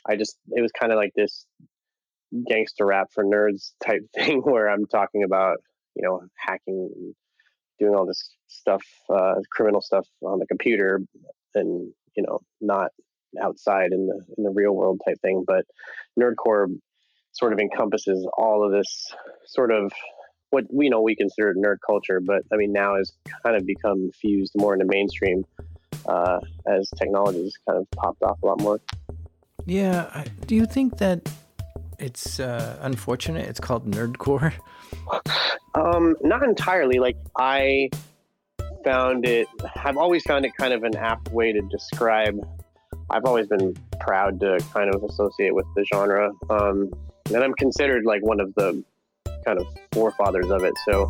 [SPEAKER 5] I just it was kind of like this gangster rap for nerds type thing where I'm talking about you know hacking and doing all this stuff uh, criminal stuff on the computer and you know not outside in the in the real world type thing. But nerdcore sort of encompasses all of this sort of what we know we consider nerd culture but i mean now has kind of become fused more into mainstream uh, as technologies kind of popped off a lot more
[SPEAKER 2] Yeah, I- do you think that it's uh, unfortunate it's called nerdcore?
[SPEAKER 5] Um, not entirely. Like I found it. I've always found it kind of an apt way to describe. I've always been proud to kind of associate with the genre, um, and I'm considered like one of the kind of forefathers of it. So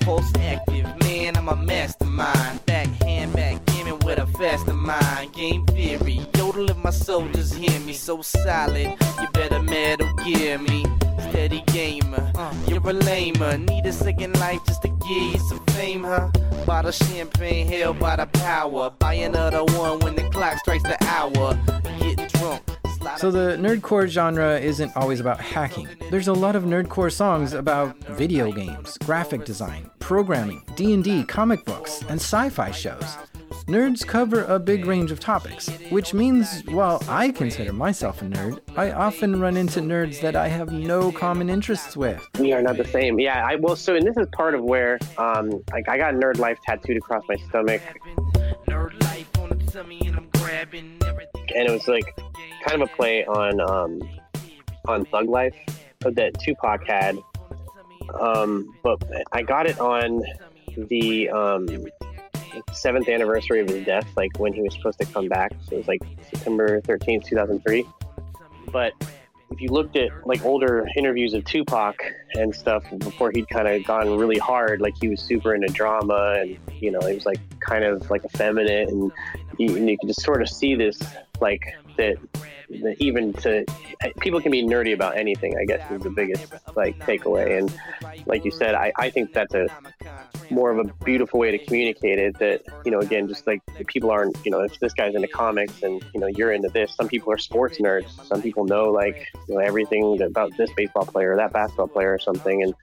[SPEAKER 9] Pulse active, man, I'm a mastermind. Backhand, backgammon with a faster mind. Game theory, yodel if my soldiers hear me. So solid, you better metal gear me. Steady gamer, uh. you're a lamer. Need a second life just to give you some fame, huh? Bottle champagne held by the power. Buy another one when the clock strikes the hour. Getting drunk.
[SPEAKER 2] So the nerdcore genre isn't always about hacking. There's a lot of nerdcore songs about video games, graphic design, programming, D&D, comic books, and sci-fi shows. Nerds cover a big range of topics, which means while I consider myself a nerd, I often run into nerds that I have no common interests with.
[SPEAKER 5] we are not the same. Yeah, I will. So, and this is part of where, um, like, I got nerd life tattooed across my stomach, and it was like kind of a play on um, on Thug Life that Tupac had. Um, but I got it on the um, seventh anniversary of his death, like when he was supposed to come back. So it was like September thirteenth, two thousand three. But if you looked at like older interviews of Tupac and stuff before he'd kind of gone really hard, like he was super into drama and you know he was like kind of like effeminate and you, and you could just sort of see this like that, that even to people can be nerdy about anything. I guess is the biggest like takeaway. And like you said, I, I think that's a more of a beautiful way to communicate it. That you know again just like people aren't you know if this guy's into comics and you know you're into this. Some people are sports nerds. Some people know like you know everything about this baseball player or that basketball player or something and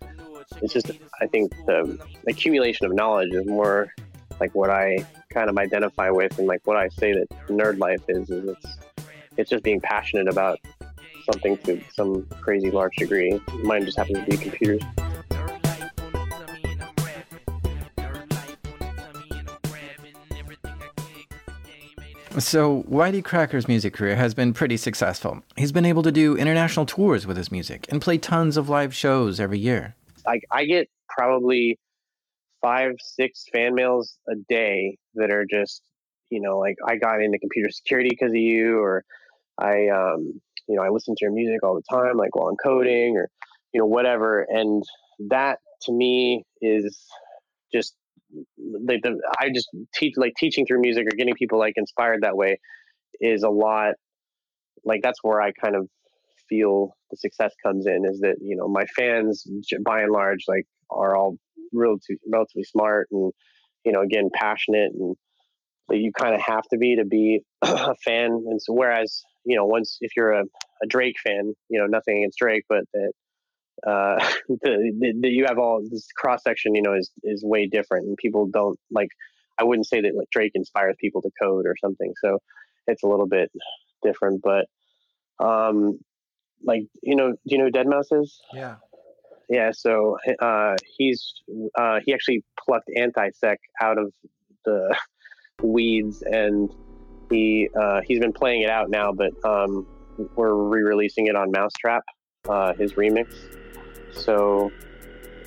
[SPEAKER 5] it's just I think the accumulation of knowledge is more like what I kind of identify with and like what I say that nerd life is is it's it's just being passionate about something to some crazy large degree. Mine just happens to be computers.
[SPEAKER 2] So, Whitey Cracker's music career has been pretty successful. He's been able to do international tours with his music and play tons of live shows every year.
[SPEAKER 5] Like I get probably five, six fan mails a day that are just, you know, like I got into computer security because of you, or I, um, you know, I listen to your music all the time, like while I'm coding, or you know, whatever. And that to me is just like the, I just teach like teaching through music or getting people like inspired that way is a lot like that's where I kind of feel the success comes in is that you know my fans by and large like are all relatively relatively smart and you know again passionate and you kind of have to be to be a fan and so whereas you know once if you're a, a Drake fan you know nothing against Drake but that uh, the, the, the, you have all this cross section, you know, is is way different, and people don't like. I wouldn't say that like Drake inspires people to code or something, so it's a little bit different. But um, like you know, do you know who Deadmau5 is?
[SPEAKER 2] Yeah.
[SPEAKER 5] Yeah. So uh, he's uh, he actually plucked anti-sec out of the weeds, and he uh, he's been playing it out now, but um, we're re-releasing it on mau5trap, uh, his remix. So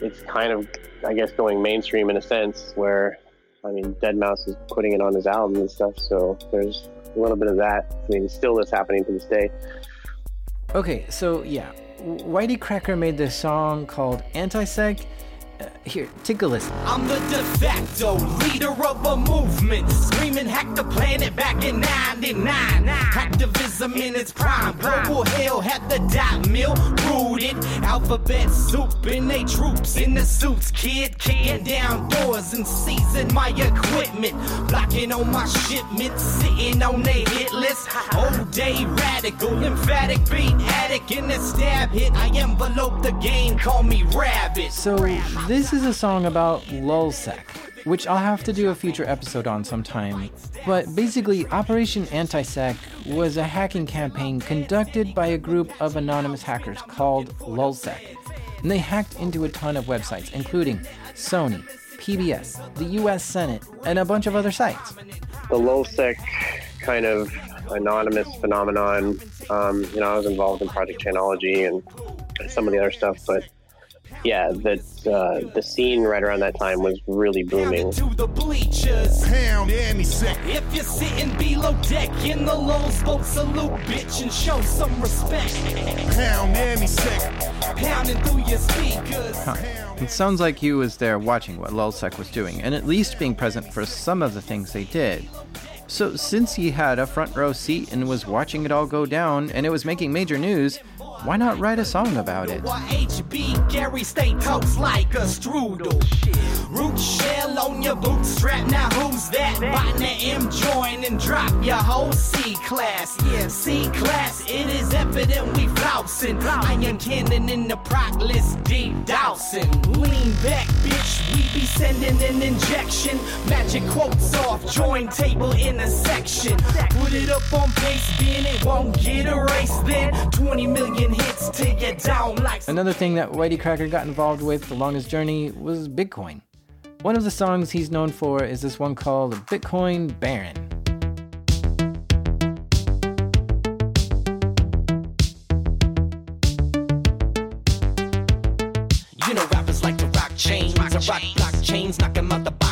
[SPEAKER 5] it's kind of, I guess, going mainstream in a sense where, I mean, Deadmau5 is putting it on his album and stuff. So there's a little bit of that. I mean, still that's happening to this day.
[SPEAKER 2] Okay, so yeah, Whitey Cracker made this song called Anti-Sec uh, here, take a listen.
[SPEAKER 12] I'm the de facto leader of a movement. Screaming hack the planet back in 99. Activism in its prime. Global hell had the dot mill rooted. Alphabet soup in they troops in the suits. Kid kicking down doors and seizing my equipment. Blocking on my shipments. Sitting on they hit list. Whole day radical. Emphatic beat addict in the stab hit. I envelope the game. Call me rabbit.
[SPEAKER 2] So, this is a song about lulzsec, which I'll have to do a future episode on sometime. But basically, Operation Anti-Sec was a hacking campaign conducted by a group of anonymous hackers called lulzsec. And they hacked into a ton of websites, including Sony, PBS, the US Senate, and a bunch of other sites.
[SPEAKER 5] The lulzsec kind of anonymous phenomenon, um, you know, I was involved in Project Chanology and some of the other stuff, but yeah, that uh, the scene right around that time was really booming.
[SPEAKER 12] To the bleachers. Pound any sec. If you're sitting below deck in the low boat, salute, bitch, and show some respect. Pound any sec. Pounding through your speakers.
[SPEAKER 2] Huh. It sounds like he was there watching what lulzsec was doing, and at least being present for some of the things they did. So, since he had a front row seat and was watching it all go down, and it was making major news, why not write a song about it?
[SPEAKER 12] HB Gary stay toast like a strudel. Root shell on your bootstrap. Now who's that? The M join and drop your whole C class. Yeah, C class. It is evident we flousing. Iron cannon in the proc list, deep dousing. Lean back, bitch. We be sending an injection. Magic quotes off. Join table in a section. Put it up on pace, being it won't get erased. Then 20 million hits to get down like.
[SPEAKER 2] Another thing that Whitey Cracker got involved with along his journey was Bitcoin. One of the songs he's known for is this one called Bitcoin Baron.
[SPEAKER 12] You know rappers like to rock chains, rock, rock blockchains, knock out the box,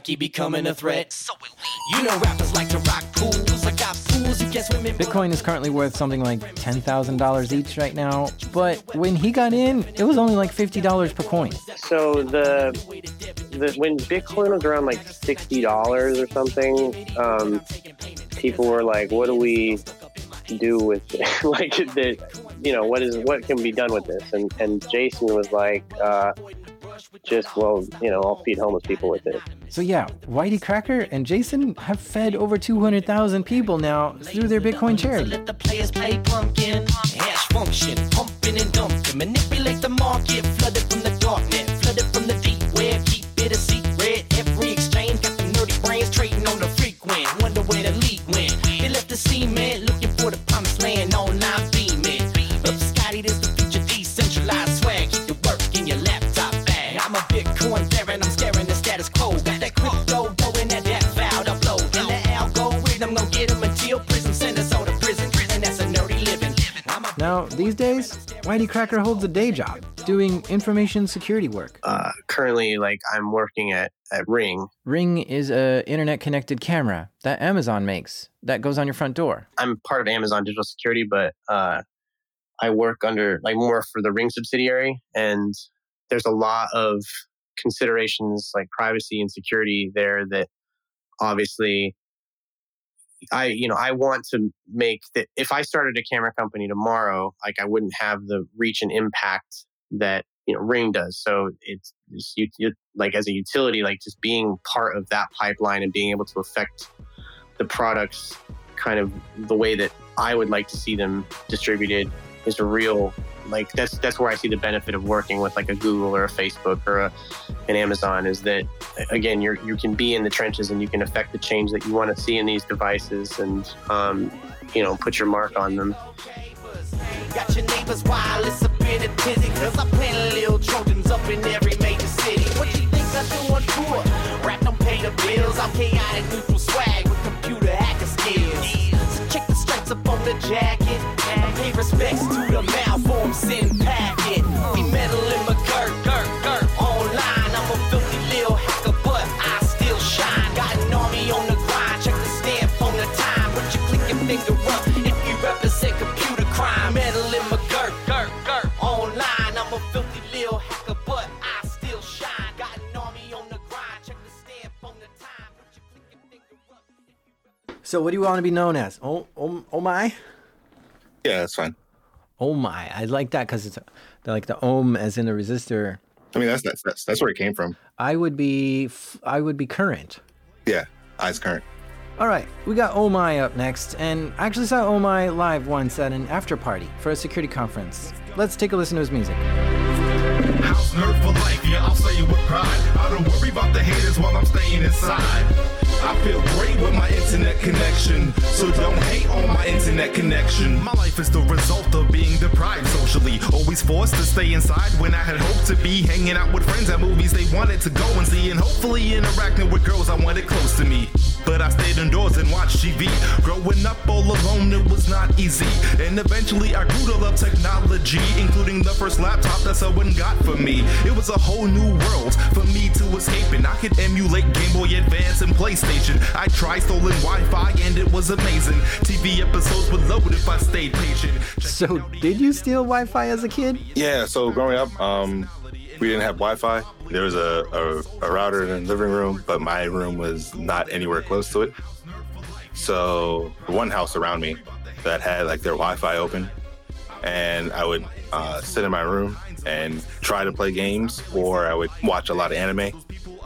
[SPEAKER 12] Crypto becoming a threat. So you know rappers like to rock pools. I got pools, you guess women.
[SPEAKER 2] Bitcoin is currently worth something like $10,000 each right now, but when he got in, it was only like $50 per coin.
[SPEAKER 5] So the, the when Bitcoin was around like sixty dollars or something, um, people were like, "What do we do with it? like that? You know, what is what can be done with this?" And and Jason was like, uh, "Just well, you know, I'll feed homeless people with it."
[SPEAKER 2] So yeah, Whitey Cracker and Jason have fed over 200,000 people now through their Bitcoin charity.
[SPEAKER 12] Let the players play pumpkin, hash function, pumping and dumping, manipulate the market, flooded from the darknet, flooded from the deep web, keep it a secret.
[SPEAKER 2] These days, Whitey Cracker holds a day job doing information security work.
[SPEAKER 5] Uh, currently, like I'm working at at Ring.
[SPEAKER 2] Ring is a internet connected camera that Amazon makes that goes on your front door.
[SPEAKER 5] I'm part of Amazon Digital Security, but uh, I work under like more for the Ring subsidiary, and there's a lot of considerations like privacy and security there that obviously I you know I want to make that if I started a camera company tomorrow, like I wouldn't have the reach and impact that you know Ring does. So it's, it's you, you, like as a utility, like just being part of that pipeline and being able to affect the products kind of the way that I would like to see them distributed is a real like that's that's where I see the benefit of working with like a Google or a Facebook or a, an Amazon is that again you're you can be in the trenches and you can affect the change that you want to see in these devices and um, you know put your mark on them.
[SPEAKER 12] Got your neighbors up in a tizzy Cause I little Trojans up in every major city What you think I do on tour? Rap don't pay the bills I'm chaotic neutral swag up on the jacket. I pay respects to the malformed SYN packet
[SPEAKER 2] So, what do you want to be known as? Oh, oh, oh my.
[SPEAKER 15] Yeah, that's fine.
[SPEAKER 2] Oh my, I like that because it's the, like the ohm as in the resistor.
[SPEAKER 15] I mean, that's that's that's, that's where it came from.
[SPEAKER 2] I would be, f- I would be current.
[SPEAKER 15] Yeah, eyes current.
[SPEAKER 2] All right, we got Oh My up next, and I actually saw Oh My live once at an after party for a security conference. Let's take a listen to his music.
[SPEAKER 16] House nerd for life, yeah, I'll say it with pride. I don't worry about the haters while I'm staying inside. I feel great with my internet connection, so don't hate on my internet connection. My life is the result of being deprived socially, always forced to stay inside when I had hoped to be hanging out with friends at movies they wanted to go and see, and hopefully interacting with girls I wanted close to me. But I stayed indoors and watched TV. Growing up all alone, it was not easy. And eventually I grew to love technology, including the first laptop that someone got for me. It was a whole new world for me to escape in. I could emulate Game Boy Advance and PlayStation. I tried stolen Wi-Fi and it was amazing. TV episodes would load if I stayed patient.
[SPEAKER 2] So, did you steal Wi-Fi as a kid?
[SPEAKER 15] Yeah, so growing up, um, we didn't have Wi-Fi. There was a, a, a router in the living room, but my room was not anywhere close to it. So one house around me that had like their Wi-Fi open, and I would uh, sit in my room and try to play games, or I would watch a lot of anime.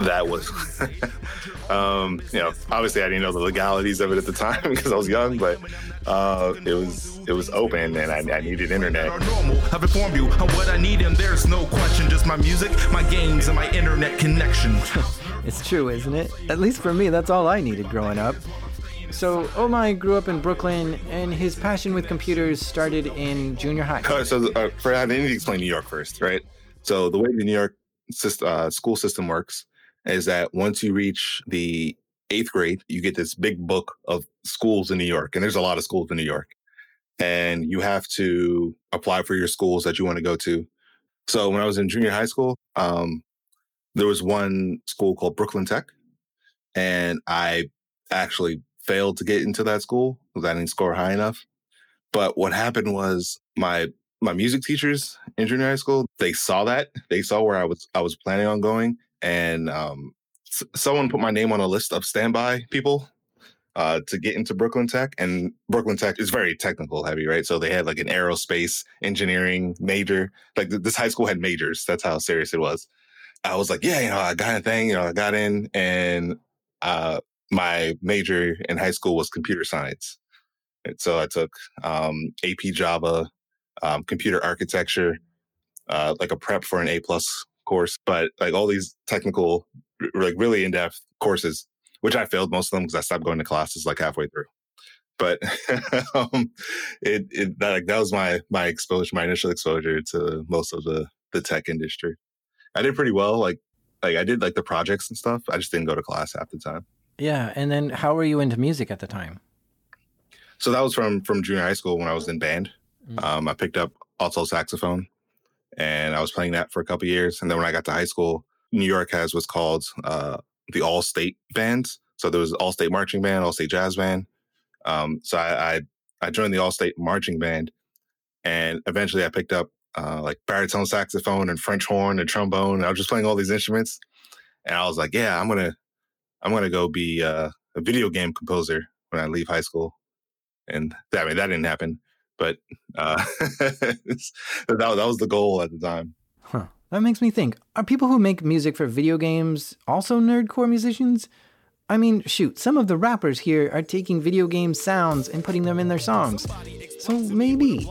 [SPEAKER 15] That was, um, you know, obviously I didn't know the legalities of it at the time because I was young, but uh, it was it was open and I, I needed internet.
[SPEAKER 16] I've informed you on what I need, and there's no question. Just my music, my games, and my internet connection.
[SPEAKER 2] It's true, isn't it? At least for me, that's all I needed growing up. So, Ohm-I grew up in Brooklyn, and his passion with computers started in junior high.
[SPEAKER 15] So uh, for I need to explain New York first, right? So the way the New York system, uh, school system works is that once you reach the eighth grade, you get this big book of schools in New York, and there's a lot of schools in New York, and you have to apply for your schools that you want to go to. So when I was in junior high school, um, there was one school called Brooklyn Tech, and I actually failed to get into that school because I didn't score high enough. But what happened was my my music teachers in junior high school they saw that they saw where I was I was planning on going, and um, s- someone put my name on a list of standby people uh, to get into Brooklyn Tech. And Brooklyn Tech is very technical heavy, right? So they had like an aerospace engineering major. Like th- this high school had majors. That's how serious it was. I was like, yeah, you know, I got a thing, you know, I got in, and uh, my major in high school was computer science. And so I took um, AP Java, um, computer architecture, uh, like a prep for an A plus course, but like all these technical, like really in depth courses, which I failed most of them because I stopped going to classes like halfway through. But um, it, it that like that was my my exposure, my initial exposure to most of the the tech industry. I did pretty well. Like like I did like the projects and stuff. I just didn't go to class half the time.
[SPEAKER 2] Yeah, and then how were you into music at the time?
[SPEAKER 15] So that was from from junior high school when I was in band. Um, I picked up alto saxophone, and I was playing that for a couple years. And then when I got to high school, New York has what's called uh, the All State bands. So there was All State Marching Band, All State Jazz Band. Um, so I, I I joined the All State Marching Band, and eventually I picked up uh, like baritone saxophone and French horn and trombone. And I was just playing all these instruments, and I was like, yeah, I'm gonna I'm gonna go be uh, a video game composer when I leave high school. And that I mean that didn't happen, but uh, that that was the goal at the time.
[SPEAKER 2] Huh. That makes me think: Are people who make music for video games also nerdcore musicians? I mean, shoot, some of the rappers here are taking video game sounds and putting them in their songs. So maybe.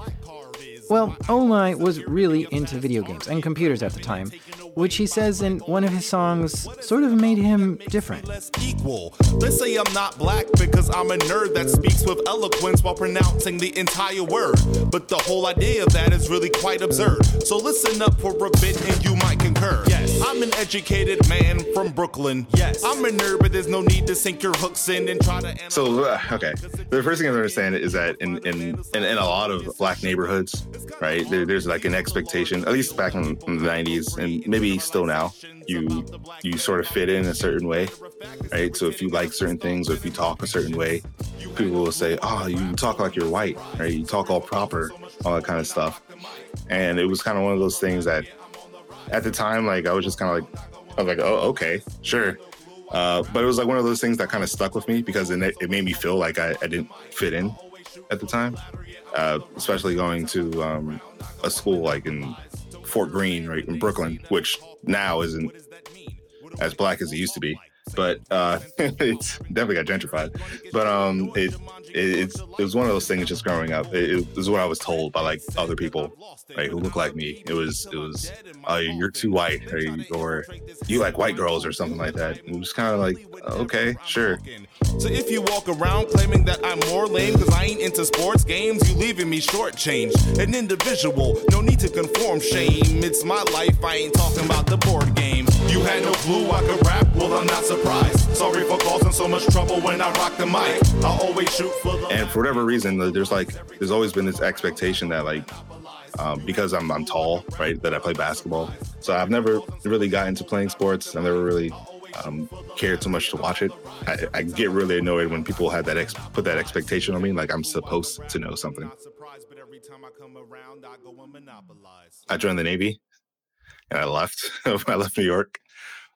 [SPEAKER 2] Well, Ohm-I was really into video games and computers at the time, which he says in one of his songs sort of made him different.
[SPEAKER 16] Let's say I'm not black because I'm a nerd that speaks with eloquence while pronouncing the entire word. But the whole idea of that is really quite absurd. So listen up for a bit and you might concur. Yes, I'm an educated man from Brooklyn. Yes, I'm a nerd, but there's no need to sink your hooks in and try to.
[SPEAKER 15] So uh, okay, the first thing I understand is that in in in, in a lot of black neighborhoods, right, there, there's like an expectation, at least back in, in the '90s, and maybe still now, you you sort of fit in a certain way, right? So if you like certain things or if you talk a certain way, people will say, "Oh, you talk like you're white," right? You talk all proper, all that kind of stuff. And it was kind of one of those things that, at the time, like I was just kind of like, I was like, "Oh, okay, sure." Uh, but it was like one of those things that kind of stuck with me because it, it made me feel like I, I didn't fit in at the time, uh, especially going to um, a school like in Fort Greene, right in Brooklyn, which now isn't as black as it used to be. But uh, it's definitely got gentrified. But um, it, it it was one of those things just growing up. It, it was what I was told by like other people, right, who look like me. It was it was, oh, you're too white, or you, or you like white girls, or something like that. It was kind of like, okay, sure.
[SPEAKER 16] So if you walk around claiming that I'm more lame because I ain't into sports games, you leaving me shortchanged. An individual, no need to conform shame. It's my life, I ain't talking about the board game. You had no clue I could rap, well I'm not surprised. Sorry for causing so much trouble when I rock the mic. I always shoot
[SPEAKER 15] And for whatever reason, there's like there's always been this expectation that like um, because I'm I'm tall, right, that I play basketball. So I've never really got into playing sports. I've never really um, cared too much to watch it. I, I get really annoyed when people have that ex- put that expectation on me, like I'm supposed to know something. I joined the Navy, and I left. I left New York,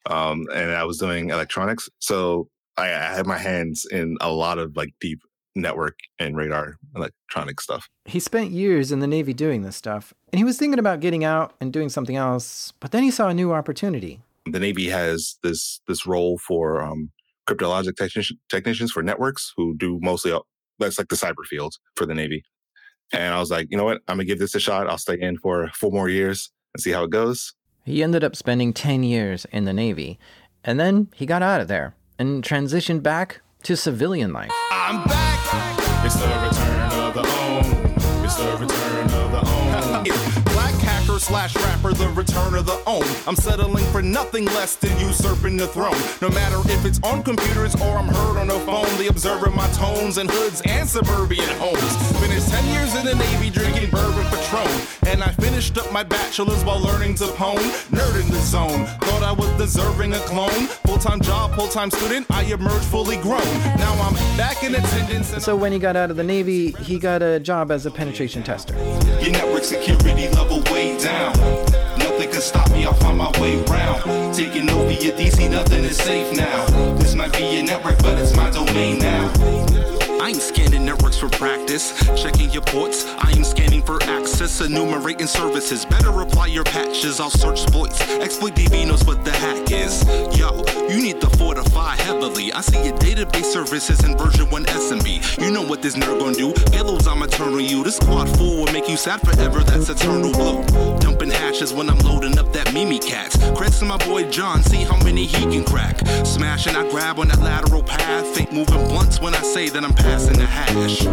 [SPEAKER 15] um, and I was doing electronics. So I, I had my hands in a lot of like deep network and radar electronic stuff.
[SPEAKER 2] He spent years in the Navy doing this stuff, and he was thinking about getting out and doing something else, but then he saw a new opportunity.
[SPEAKER 15] The Navy has this this role for um, cryptologic technician, technicians for networks who do mostly uh, that's like the cyber field for the Navy. And I was like, you know what? I'm gonna give this a shot. I'll stay in for four more years and see how it goes.
[SPEAKER 2] He ended up spending 10 years in the Navy, and then he got out of there and transitioned back to civilian life.
[SPEAKER 16] I'm back. It's the return of the own. It's the return of the own. Black hacker slash rapper, the return of the own. I'm settling for nothing less than usurping the throne. No matter if it's on computers or I'm heard on the phone, the observer my tones and hoods and suburban homes. Finished 10 years in the Navy drinking bourbon Patron. And I finished up my bachelor's while learning to pwn. Nerd in the zone. Thought I was deserving a clone. Full time job, full time student. I emerged fully grown. Now
[SPEAKER 2] So when he got out of the Navy, he got a job as a penetration tester.
[SPEAKER 16] Your network security level way down. Nothing can stop me, I'll find my way round. Taking over your DC, nothing is safe now. This might be your network, but it's my domain now. I ain't scanning networks for practice, checking your ports. I am scanning for access, enumerating services. Better apply your patches, I'll search exploits. Exploit DB knows what the hack is. Yo, you need to fortify heavily. I see your database services in version 1 SMB. You know what this nerd gon' do. Payloads, I'm eternal you. This squad 4 will make you sad forever, that's eternal blue. Dumping hashes when I'm loading up that Mimikatz. Creds to my boy John, see how many he can crack. Smashing, I grab on that lateral path. Think moving blunts when I say that I'm passing the hash.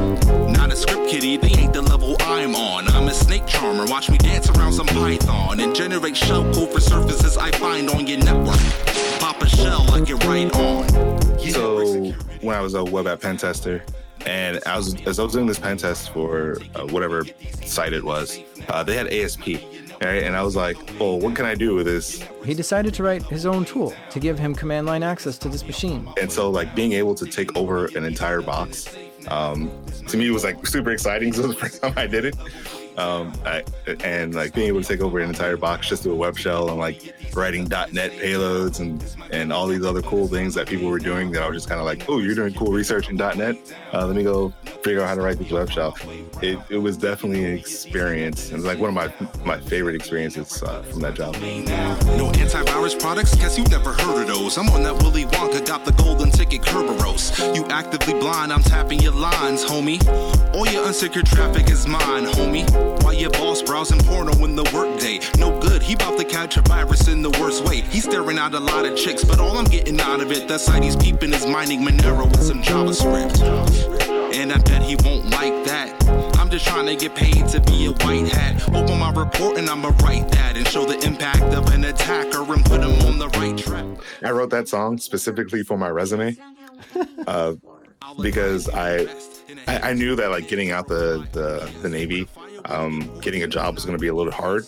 [SPEAKER 16] Not a script kiddie, they ain't the level I'm on. I'm a snake charmer, watch me dance around some python and generate shell code for surfaces I find on your network. Pop a shell, I get right on.
[SPEAKER 15] So when I was a web app pen tester, And I was as I was doing this pen test for uh, whatever site it was, uh, they had ASP, right? And I was like, "Well, what can I do with this?"
[SPEAKER 2] He decided to write his own tool to give him command line access to this machine.
[SPEAKER 15] And so, like, being able to take over an entire box, um, to me, was like super exciting. So, the first time I did it. Um, I, and like being able to take over an entire box just through a web shell and like writing .NET payloads and and all these other cool things that people were doing that I was just kind of like, oh, you're doing cool research in .NET. Uh, let me go figure out how to write this web shell. It, it was definitely an experience. and like one of my my favorite experiences uh, from that job.
[SPEAKER 16] No antivirus products? Guess you've never heard of those. I'm on that Willy Wonka, got the golden ticket Kerberos. You actively blind, I'm tapping your lines, homie. All your unsecured traffic is mine, homie. While your boss browsing porno in the workday. No good, he about to catch a virus in the worst way. He's staring out a lot of chicks, but all I'm getting out of it, that site he's peeping is mining Monero with some JavaScript. And I bet he won't like that. I'm just trying to get paid to be a white hat. Open my report and I'ma write that and show the impact of an attacker and put him on the right track.
[SPEAKER 15] I wrote that song specifically for my resume uh, because I, I I knew that like getting out the the, the Navy, um, getting a job was going to be a little hard,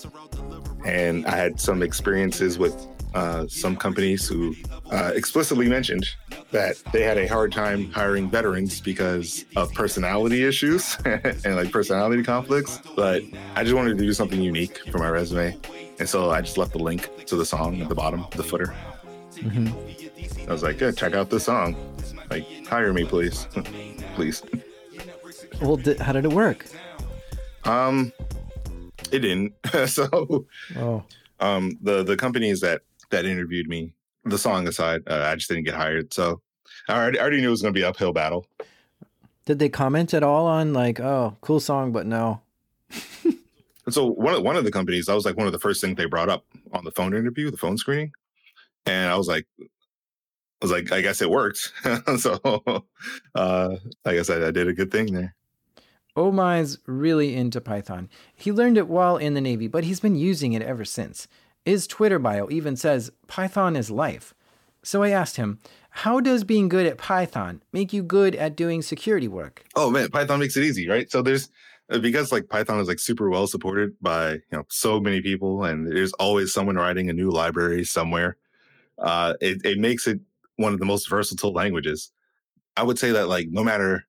[SPEAKER 15] and I had some experiences with uh, some companies who uh, explicitly mentioned that they had a hard time hiring veterans because of personality issues and like personality conflicts. But I just wanted to do something unique for my resume, and so I just left the link to the song at the bottom, the footer. I was like, yeah, check out this song. Like, hire me, please, please.
[SPEAKER 2] Well, di- how did it work?
[SPEAKER 15] Um, it didn't. so,
[SPEAKER 2] Oh.
[SPEAKER 15] um, the the companies that that interviewed me, the song aside, uh, I just didn't get hired. So, I already, I already knew it was going to be an uphill battle.
[SPEAKER 2] Did they comment at all on like, oh, cool song, but no?
[SPEAKER 15] And so one of one of the companies, that was like one of the first things they brought up on the phone interview, the phone screening, and I was like, I was like, I guess it worked. so, uh, like I said, I did a good thing there.
[SPEAKER 2] Ohm-I's really into Python. He learned it while in the Navy, but he's been using it ever since. His Twitter bio even says Python is life. So I asked him, how does being good at Python make you good at doing security work?
[SPEAKER 15] Oh man, Python makes it easy, right? So there's uh, because like Python is like super well supported by you know so many people, and there's always someone writing a new library somewhere. Uh, it it makes it one of the most versatile languages. I would say that like no matter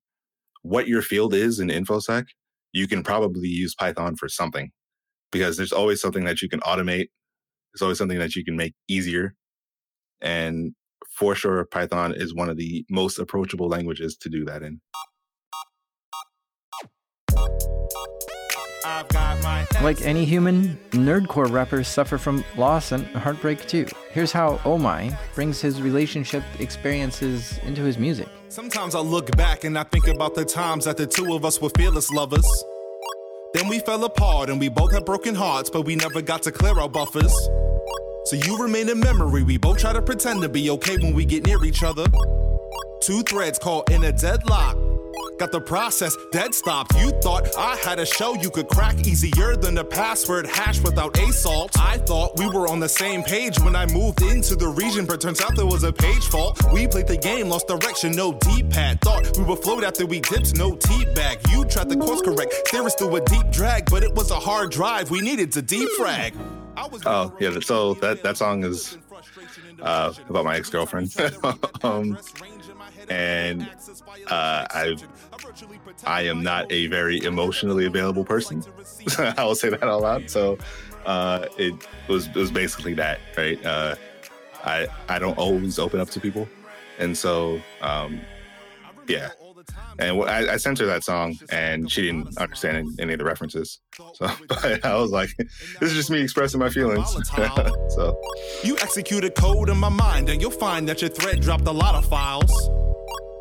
[SPEAKER 15] what your field is in infosec, you can probably use Python for something because there's always something that you can automate. There's always something that you can make easier, and for sure, Python is one of the most approachable languages to do that in.
[SPEAKER 2] Like any human, nerdcore rappers suffer from loss and heartbreak too. Here's how Ohm-I brings his relationship experiences into his music.
[SPEAKER 16] Sometimes I look back and I think about the times that the two of us were fearless lovers. Then we fell apart and we both had broken hearts, but we never got to clear our buffers. So you remain in memory. We both try to pretend to be okay when we get near each other. Two threads caught in a deadlock. Got the process dead stopped. You thought I had a show you could crack easier than a password hash without a salt. I thought we were on the same page when I moved into the region, but turns out there was a page fault. We played the game, lost direction, no D-pad. Thought we would float after we dipped, no T-bag. You tried to course correct, steer us through a deep drag, but it was a hard drive. We needed to defrag.
[SPEAKER 15] Oh yeah, so that that song is uh, about my ex girlfriend, um, and uh, I I am not a very emotionally available person. I will say that out loud. So uh, it was it was basically that, right? Uh, I I don't always open up to people, and so um, yeah. And I, I sent her that song, and she didn't understand any of the references. So, but I was like, "This is just me expressing my feelings." so,
[SPEAKER 16] You executed code in my mind, and you'll find that your thread dropped a lot of files.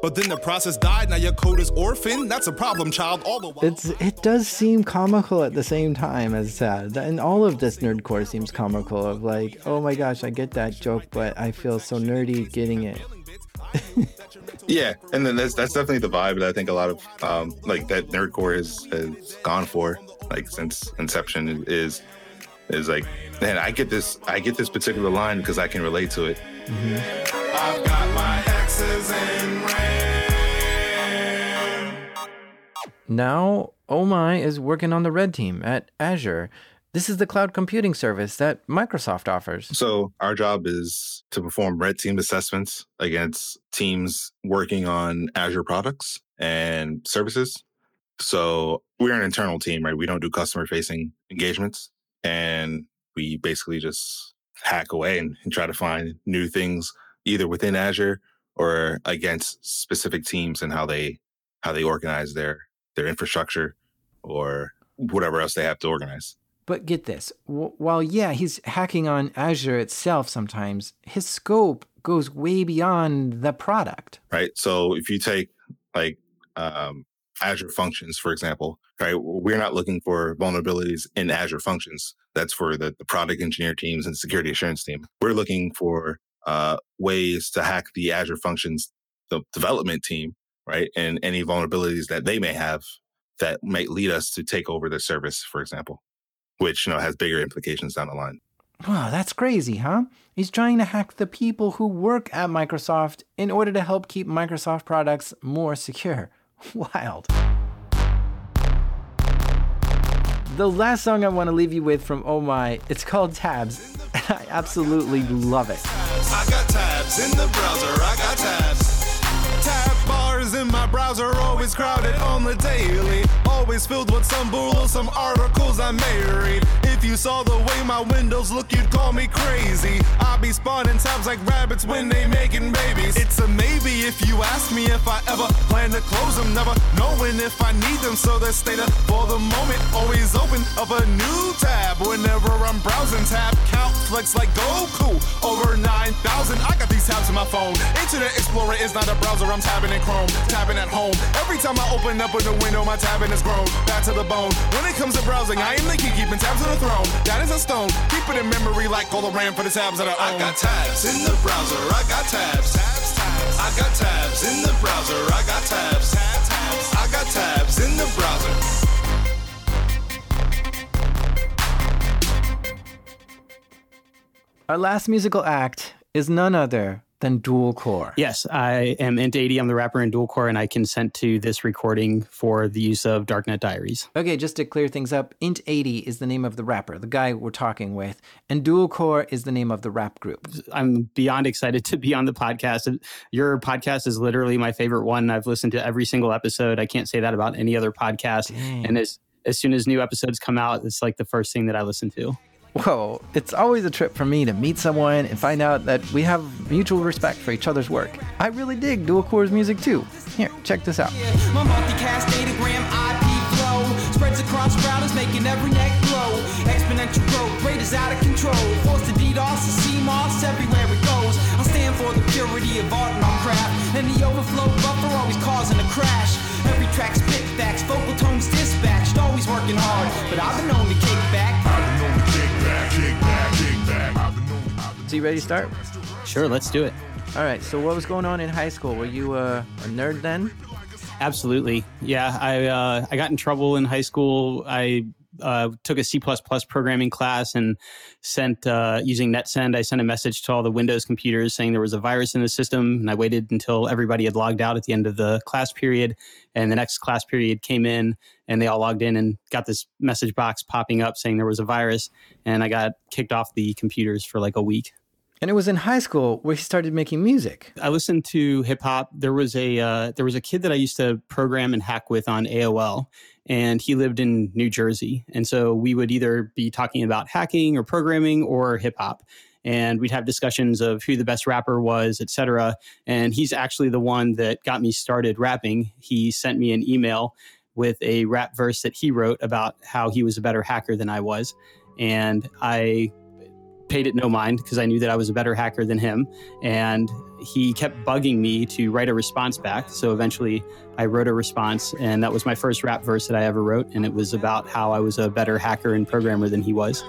[SPEAKER 16] But then the process died, now your code is orphaned. That's a problem, child. All the while.
[SPEAKER 2] It's it does seem comical at the same time as sad, and all of this nerdcore seems comical. Of like, oh my gosh, I get that joke, but I feel so nerdy getting it.
[SPEAKER 15] yeah, and then that's that's definitely the vibe that I think a lot of um, like that nerdcore has has gone for, like since inception is is like, man, I get this I get this particular line because I can relate to it.
[SPEAKER 16] I've got my exes
[SPEAKER 2] now Ohm-I is working on the red team at Azure. This is the cloud computing service that Microsoft offers.
[SPEAKER 15] So our job is to perform red team assessments against teams working on Azure products and services. So we're an internal team, right? We don't do customer facing engagements and we basically just hack away and, and try to find new things either within Azure or against specific teams and how they how they organize their their infrastructure or whatever else they have to organize.
[SPEAKER 2] But get this w- while, yeah, he's hacking on Azure itself sometimes, his scope goes way beyond the product.
[SPEAKER 15] Right. So if you take like um, Azure Functions, for example, right, we're not looking for vulnerabilities in Azure Functions. That's for the, the product engineer teams and security assurance team. We're looking for uh, ways to hack the Azure Functions the development team, right, and any vulnerabilities that they may have that might lead us to take over the service, for example, which you know has bigger implications down the line.
[SPEAKER 2] Wow, that's crazy, huh? He's trying to hack the people who work at Microsoft in order to help keep Microsoft products more secure. Wild. The last song I want to leave you with from Oh My, it's called Tabs. I absolutely love it.
[SPEAKER 16] In my browser, always crowded on the daily. Always filled with some bull some articles I may read. If you saw the way my windows look, you'd call me crazy. I be spawning tabs like rabbits when they making babies. It's a maybe if you ask me if I ever plan to close them, never knowing if I need them. So they stay there for the moment, always open up a new tab whenever I'm browsing. Tab count flex like Goku, over 9,000. I got these tabs in my phone. Internet Explorer is not a browser, I'm tabbing in Chrome, tabbing at home. Every time I open up a new window, my tabbing is grown. Back to the bone. When it comes to browsing, I am the key keeping tabs on the throne. That is a stone. Keep it in memory like all the RAM for the tabs that I own. I got tabs in the browser. I got tabs. Tabs, tabs. I got tabs in the browser. I got tabs. Tabs, tabs. I got tabs in the browser.
[SPEAKER 2] Our last musical act is none other than Dual Core.
[SPEAKER 17] Yes, I am Int 80. I'm the rapper in Dual Core, and I consent to this recording for the use of Darknet Diaries.
[SPEAKER 2] Okay, just to clear things up, Int 80 is the name of the rapper, the guy we're talking with, and Dual Core is the name of the rap group.
[SPEAKER 17] I'm beyond excited to be on the podcast. Your podcast is literally my favorite one. I've listened to every single episode. I can't say that about any other podcast.
[SPEAKER 2] Dang.
[SPEAKER 17] And as as soon as new episodes come out, it's like the first thing that I listen to.
[SPEAKER 2] Whoa, it's always a trip for me to meet someone and find out that we have mutual respect for each other's work. I really dig Dual Core's music too. Here, check this out.
[SPEAKER 3] I stand for the purity of art and. And the overflow buffer always causing a crash. Every facts, vocal tones dispatched, always working hard. But I've been known to kick back.
[SPEAKER 2] So you ready to start?
[SPEAKER 17] Sure, let's do it.
[SPEAKER 2] All right, so what was going on in high school? Were you uh, a nerd then?
[SPEAKER 17] Absolutely. Yeah, I uh, I got in trouble in high school. I uh, took a C++ programming class and sent uh, using NetSend. I sent a message to all the Windows computers saying there was a virus in the system, and I waited until everybody had logged out at the end of the class period. And the next class period came in, and they all logged in and got this message box popping up saying there was a virus, and I got kicked off the computers for like a week.
[SPEAKER 2] And it was in high school where he started making music.
[SPEAKER 17] I listened to hip hop. There was a uh, there was a kid that I used to program and hack with on AOL, and he lived in New Jersey. And so we would either be talking about hacking or programming or hip hop. And we'd have discussions of who the best rapper was, et cetera. And he's actually the one that got me started rapping. He sent me an email with a rap verse that he wrote about how he was a better hacker than I was. And I paid it no mind because I knew that I was a better hacker than him. And he kept bugging me to write a response back. So eventually I wrote a response, and that was my first rap verse that I ever wrote. And it was about how I was a better hacker and programmer than he was.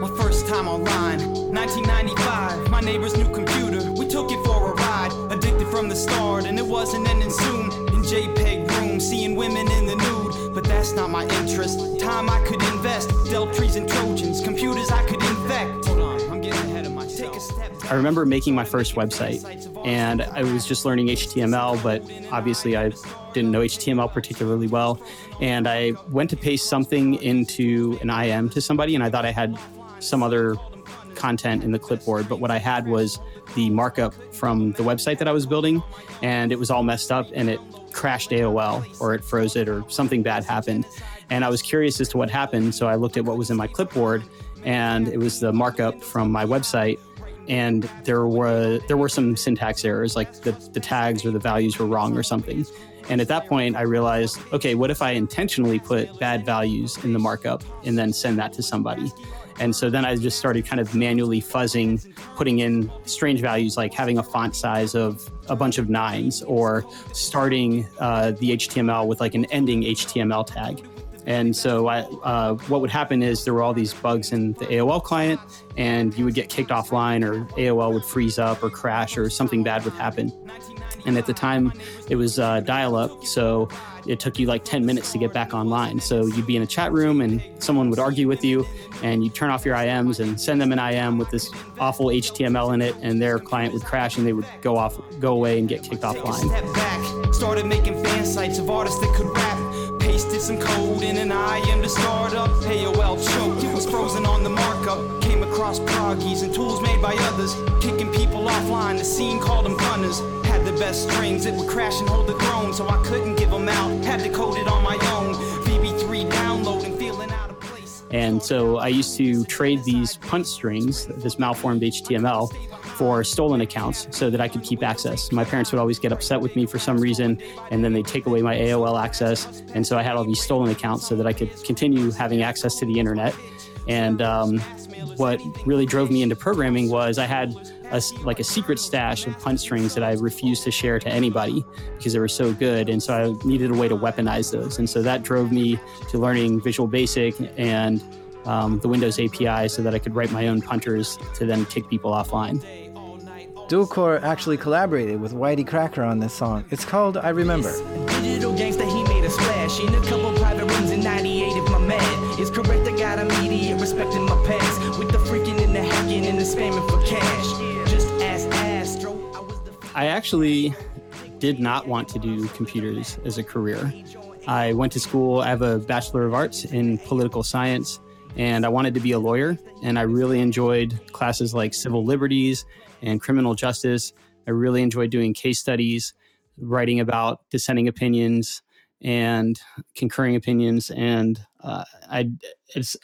[SPEAKER 3] My first time online, 1995. My neighbor's new computer, we took it for a ride. Addicted from the start, and it wasn't ending soon. In JPEG room, seeing women in the nude, but that's not my interest. Time I could invest, dealt trees and Trojans, computers I could infect.
[SPEAKER 17] I remember making my first website, and I was just learning HTML, but obviously I didn't know HTML particularly well. And I went to paste something into an IM to somebody, and I thought I had some other content in the clipboard, but what I had was the markup from the website that I was building, and it was all messed up and it crashed AOL or it froze it or something bad happened. And I was curious as to what happened, so I looked at what was in my clipboard, and it was the markup from my website. And there were there were some syntax errors, like the, the tags or the values were wrong or something. And at that point, I realized, okay, what if I intentionally put bad values in the markup and then send that to somebody? And so then I just started kind of manually fuzzing, putting in strange values like having a font size of a bunch of nines or starting uh, the HTML with like an ending HTML tag. And so I, uh, what would happen is there were all these bugs in the AOL client, and you would get kicked offline, or AOL would freeze up or crash, or something bad would happen. And at the time, it was uh, dial up. So it took you like 10 minutes to get back online. So you'd be in a chat room and someone would argue with you, and you'd turn off your IMs and send them an IM with this awful HTML in it, and their client would crash and they would go off, go away and get kicked offline.
[SPEAKER 3] Some code in an IM to start up. AOL choked, it was frozen on the markup. Came across proggies and tools made by others. Kicking people offline, the scene called them gunners. Had the best strings, it would crash and hold the throne, so I couldn't give them out. Had to code it on my own. VB3 download and feeling out of place.
[SPEAKER 17] And so I used to trade these punt strings, this malformed HTML, for stolen accounts so that I could keep access. My parents would always get upset with me for some reason, and then they'd take away my AOL access. And so I had all these stolen accounts so that I could continue having access to the internet. And um, what really drove me into programming was I had a, like a secret stash of punt strings that I refused to share to anybody because they were so good. And so I needed a way to weaponize those. And so that drove me to learning Visual Basic and um, the Windows API so that I could write my own punters to then kick people offline.
[SPEAKER 2] Dualcore actually collaborated with Whitey Cracker on this song. It's called I Remember.
[SPEAKER 3] Digital gangsta, he made a splash in a couple private rooms in 98 if my man is correct. I got immediate respect in my past with the freaking and the hacking and the spamming for cash. Just as Astro, I was the
[SPEAKER 17] I actually did not want to do computers as a career. I went to school, I have a Bachelor of Arts in Political Science, and I wanted to be a lawyer. And I really enjoyed classes like civil liberties and criminal justice. I really enjoy doing case studies, writing about dissenting opinions and concurring opinions. And uh, I,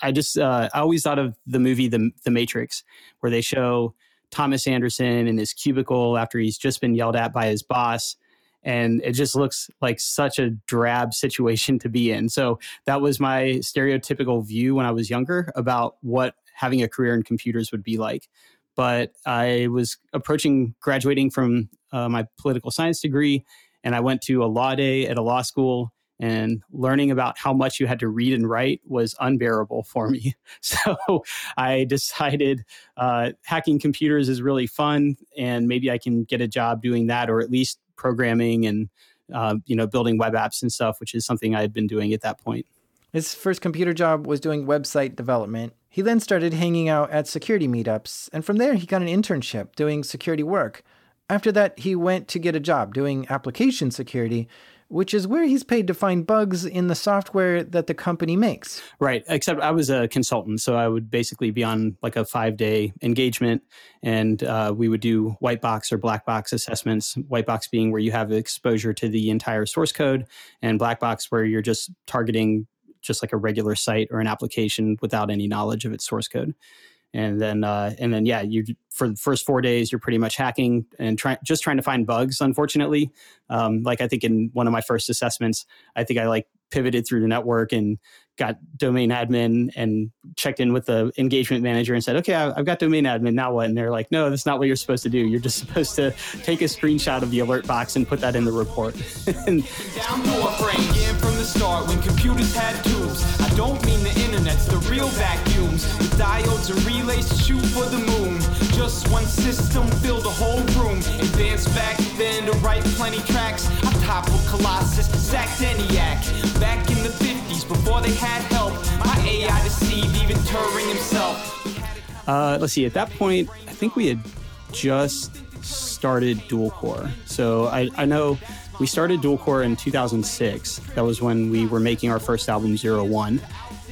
[SPEAKER 17] I just, uh, I always thought of the movie the, the Matrix, where they show Thomas Anderson in his cubicle after he's just been yelled at by his boss. And it just looks like such a drab situation to be in. So that was my stereotypical view when I was younger about what having a career in computers would be like but I was approaching graduating from uh, my political science degree, and I went to a law day at a law school. And learning about how much you had to read and write was unbearable for me. So I decided uh, hacking computers is really fun, and maybe I can get a job doing that, or at least programming and uh, you know building web apps and stuff, which is something I had been doing at that point.
[SPEAKER 2] His first computer job was doing website development. He then started hanging out at security meetups, and from there he got an internship doing security work. After that, he went to get a job doing application security, which is where he's paid to find bugs in the software that the company makes.
[SPEAKER 17] Right. Except I was a consultant, so I would basically be on like a five day engagement, and uh, we would do white box or black box assessments. White box being where you have exposure to the entire source code, and black box where you're just targeting just like a regular site or an application without any knowledge of its source code. And then, uh, and then, yeah, you for the first four days, you're pretty much hacking and just trying to find bugs. Unfortunately, um, like I think in one of my first assessments, I think I like pivoted through the network and got domain admin and checked in with the engagement manager and said, okay, I've got domain admin. Now what? And they're like, no, that's not what you're supposed to do. You're just supposed to take a screenshot of the alert box and put that in the report.
[SPEAKER 3] start when computers had tubes. I don't mean the internet's the real vacuums with diodes and relays to shoot for the moon. Just one system filled the whole room. Advanced back then to write plenty tracks. I toppled Colossus, sacked ENIAC. Back in the 50s before they had help. My AI deceived even Turing himself.
[SPEAKER 17] Uh, let's see. At that point, I think we had just started dual core. So I, I know we started dual core in 2006. That was when we were making our first album, Zero One.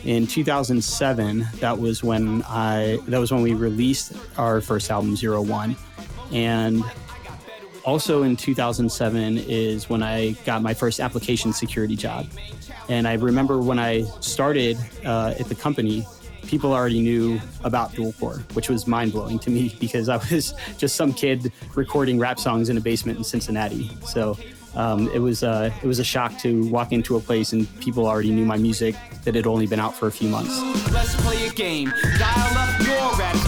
[SPEAKER 17] In 2007, that was when I that was when we released our first album, Zero One, and also in 2007 is when I got my first application security job. And I remember when I started uh, at the company, people already knew about dual core, which was mind blowing to me because I was just some kid recording rap songs in a basement in Cincinnati. So um, it was uh, it was a shock to walk into a place and people already knew my music that had only been out for a few months.
[SPEAKER 3] Let's play a game. Dial up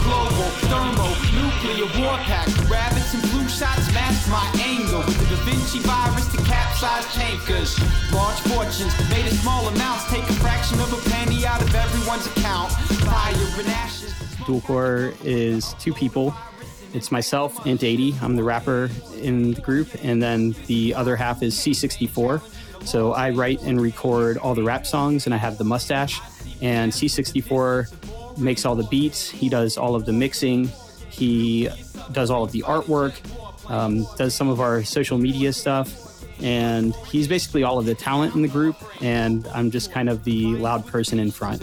[SPEAKER 3] global thermo nuclear war pack. Blue shots match my angle with the Da Vinci virus to capsize tankers. Large fortunes made in small amounts take a fraction of a penny out of everyone's account. And.
[SPEAKER 17] Dual core is two people. It's myself, Int 80. I'm the rapper in the group, and then the other half is C64. So I write and record all the rap songs, and I have the mustache. And C64 makes all the beats. He does all of the mixing. He does all of the artwork. Um, does some of our social media stuff. And he's basically all of the talent in the group, and I'm just kind of the loud person in front.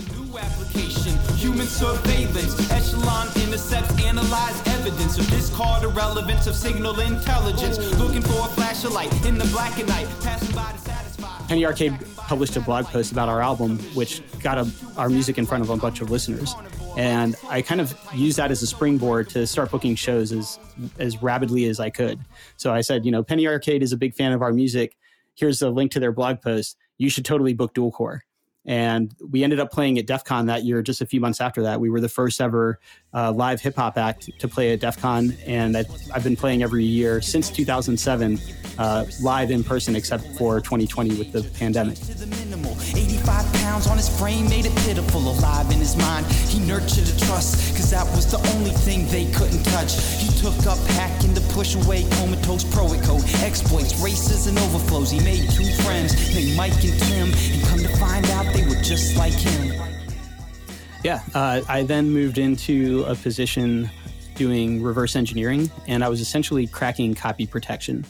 [SPEAKER 3] Human surveillance, echelon intercepts, analyze evidence of discard irrelevance of signal intelligence. Looking for a flash of light in the black and night, passing by to satisfy.
[SPEAKER 17] Penny Arcade published a blog post about our album, which got a, our music in front of a bunch of listeners. And I kind of used that as a springboard to start booking shows as as rapidly as I could. So I said, you know, Penny Arcade is a big fan of our music. Here's the link to their blog post. You should totally book Dual Core. And we ended up playing at DEF CON that year, just a few months after that. We were the first ever uh, live hip hop act to play at DEF CON. And I, I've been playing every year since 2007, uh, live in person, except for 2020 with the pandemic.
[SPEAKER 3] 85 pounds on his frame made it pitiful, alive in his mind. He nurtured a trust, cause that was the only thing they couldn't touch. He took up hacking to push away comatose exploits, races, and overflows. He made two friends named Mike and Tim, and come to find out they were just like him.
[SPEAKER 17] Yeah, uh, I then moved into a position doing reverse engineering, and I was essentially cracking copy protection.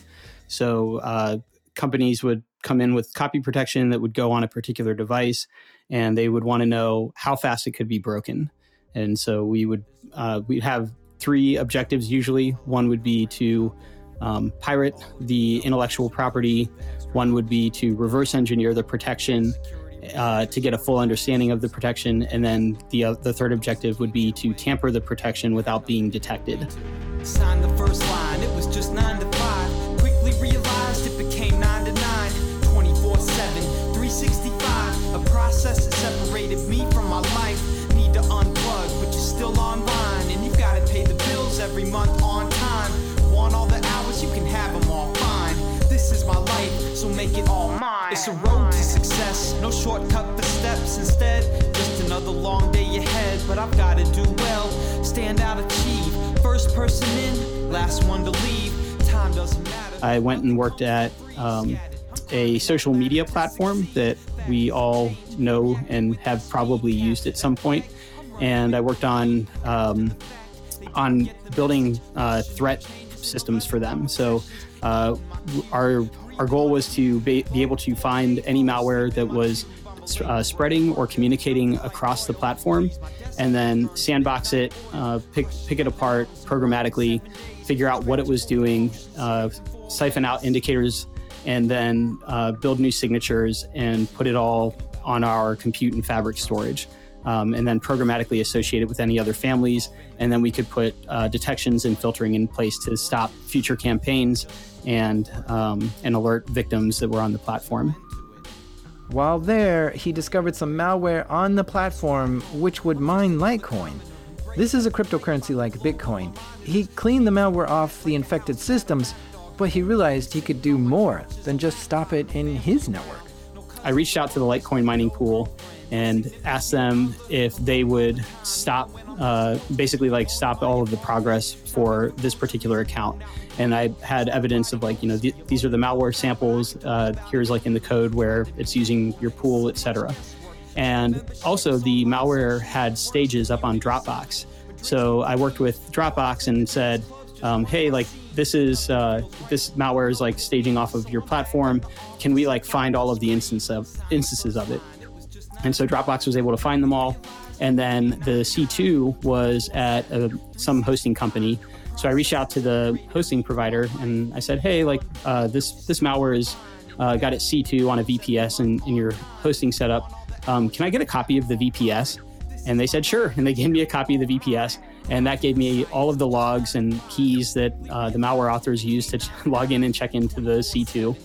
[SPEAKER 17] So uh, companies would come in with copy protection that would go on a particular device, and they would want to know how fast it could be broken. And so we would uh, we'd have three objectives usually. One would be to um, pirate the intellectual property. One would be to reverse engineer the protection uh, to get a full understanding of the protection, and then the uh, the third objective would be to tamper the protection without being detected.
[SPEAKER 3] Signed the first line, it was just 9 to 5. Quickly realized it became 9 to 9. 24 7, 365. A process that separated me from my life. Need to unplug, but you're still online. And you gotta pay the bills every month make it all mine. It's a road to success, no shortcut for steps. Instead, just another long day ahead. But I've gotta do well, stand out, achieve. First person in, last one to leave. Time doesn't matter.
[SPEAKER 17] I went and worked at um, a social media platform that we all know and have probably used at some point. And I worked on um, on building uh, threat systems for them. So uh, our our goal was to be, be able to find any malware that was uh, spreading or communicating across the platform, and then sandbox it, uh, pick pick it apart programmatically, figure out what it was doing, uh, siphon out indicators, and then uh, build new signatures and put it all on our compute and fabric storage. Um, and then programmatically associate it with any other families. And then we could put uh, detections and filtering in place to stop future campaigns and um, and alert victims that were on the platform.
[SPEAKER 2] While there, he discovered some malware on the platform which would mine Litecoin. This is a cryptocurrency like Bitcoin. He cleaned the malware off the infected systems, but he realized he could do more than just stop it in his network.
[SPEAKER 17] I reached out to the Litecoin mining pool and asked them if they would stop, uh, basically like stop all of the progress for this particular account. And I had evidence of like, you know, th- these are the malware samples. Uh, here's like in the code where it's using your pool, etc. And also the malware had stages up on Dropbox. So I worked with Dropbox and said, um, "Hey, like this is uh, this malware is like staging off of your platform. Can we like find all of the instance of instances of it?" And so Dropbox was able to find them all. And then the C2 was at a, some hosting company. So I reached out to the hosting provider and I said, "Hey, like uh, this this malware is uh, got its C2 on a VPS in, in your hosting setup. Um, can I get a copy of the VPS?" And they said, "Sure." And they gave me a copy of the VPS, and that gave me all of the logs and keys that uh, the malware authors used to ch- log in and check into the C2.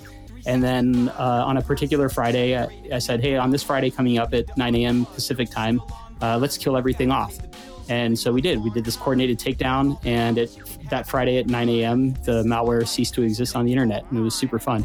[SPEAKER 17] And then uh, on a particular Friday, I, I, said, "Hey, on this Friday coming up at 9 a.m. Pacific time, uh, let's kill everything off." And so we did. We did this coordinated takedown, and it, that Friday at 9 a.m., the malware ceased to exist on the internet, and it was super fun.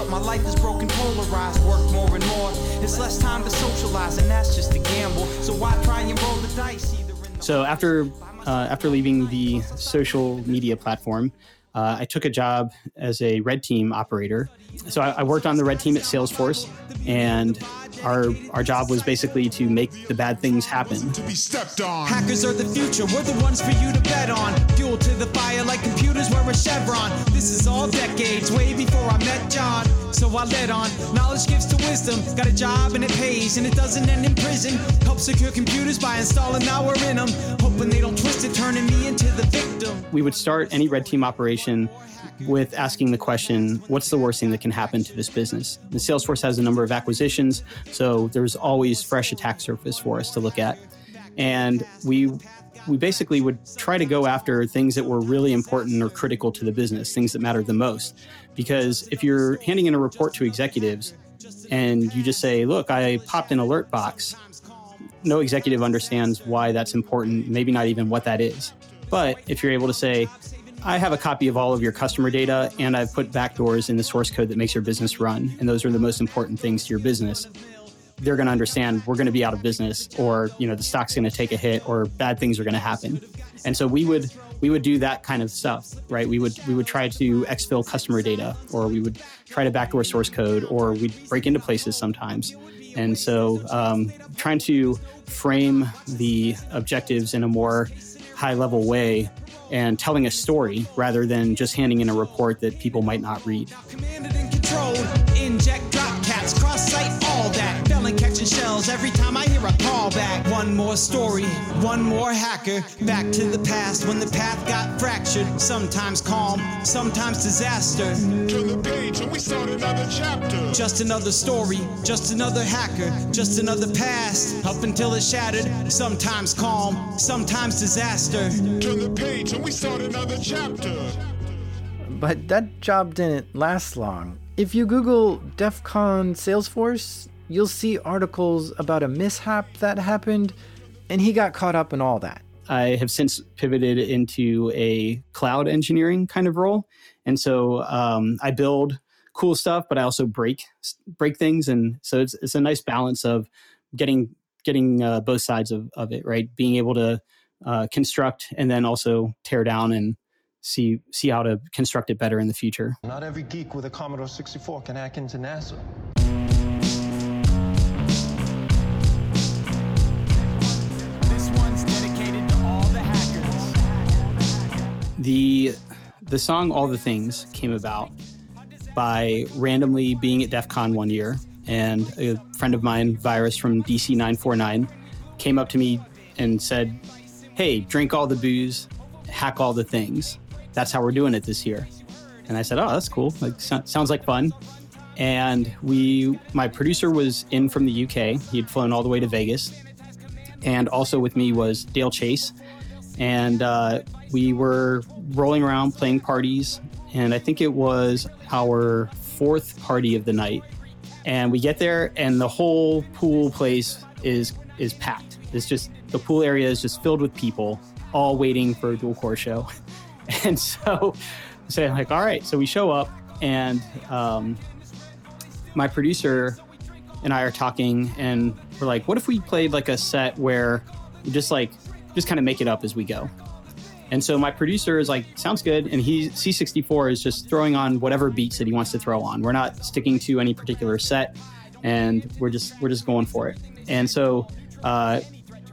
[SPEAKER 3] But my life is broken, polarized. Work more and more. It's less time to socialize, and that's just a gamble. So why try and roll the dice?
[SPEAKER 17] So after uh, after leaving the social media platform, uh, I took a job as a red team operator. So I, I, worked on the red team at Salesforce, and our our job was basically to make the bad things happen.
[SPEAKER 3] To be stepped on. Hackers are the future. We're the ones for you to bet on. Fuel to the fire like computers wear a chevron. This is all decades, way before I met John. So I led on. Knowledge gives to wisdom. Got a job and it pays, and it doesn't end in prison. Help secure computers by installing malware in them. Hoping they don't twist it, turning me into the victim.
[SPEAKER 17] We would start any red team operation with asking the question, what's the worst thing that can happen to this business? The Salesforce has a number of acquisitions, so there's always fresh attack surface for us to look at. And we we basically would try to go after things that were really important or critical to the business, things that mattered the most. Because if you're handing in a report to executives and you just say, look, I popped an alert box, no executive understands why that's important, maybe not even what that is. But if you're able to say, I have a copy of all of your customer data and I've put backdoors in the source code that makes your business run. And those are the most important things to your business. They're going to understand we're going to be out of business or, you know, the stock's going to take a hit or bad things are going to happen. And so we would we would do that kind of stuff, right? We would we would try to exfil customer data or we would try to backdoor source code or we'd break into places sometimes. And so um, trying to frame the objectives in a more high level way and telling a story rather than just handing in a report that people might not read.
[SPEAKER 3] Shells every time I hear a callback. One more story, one more hacker. Back to the past when the path got fractured. Sometimes calm, sometimes disaster.
[SPEAKER 16] Turn the page and we start another chapter.
[SPEAKER 3] Just another story, just another hacker, just another past. Up until it's shattered. Sometimes calm, sometimes disaster.
[SPEAKER 16] Turn the page and we start another chapter.
[SPEAKER 2] But that job didn't last long. If you Google DEF CON Salesforce, you'll see articles about a mishap that happened, and he got caught up in all that.
[SPEAKER 17] I have since pivoted into a cloud engineering kind of role, and so um, I build cool stuff, but I also break break things, and so it's it's a nice balance of getting getting uh, both sides of, of it right, being able to uh, construct and then also tear down and see see how to construct it better in the future.
[SPEAKER 18] Not every geek with a Commodore 64 can hack into NASA.
[SPEAKER 17] The the song All the Things came about by randomly being at DEF CON one year and a friend of mine, Virus from DC 949, came up to me and said, Hey, drink all the booze, hack all the things. That's how we're doing it this year. And I said, Oh, that's cool. Like, so- sounds like fun. And we, my producer was in from the UK. He had flown all the way to Vegas. And also with me was Dale Chase. And uh, we were rolling around playing parties. And I think it was our fourth party of the night. And we get there, and the whole pool place is is packed. It's just the pool area is just filled with people, all waiting for a dual core show. And so, so like, all right. So we show up, and um, my producer and I are talking, and we're like, what if we played like a set where just like just kind of make it up as we go? And so my producer is like, sounds good. And he C64 is just throwing on whatever beats that he wants to throw on. We're not sticking to any particular set, and we're just we're just going for it. And so uh,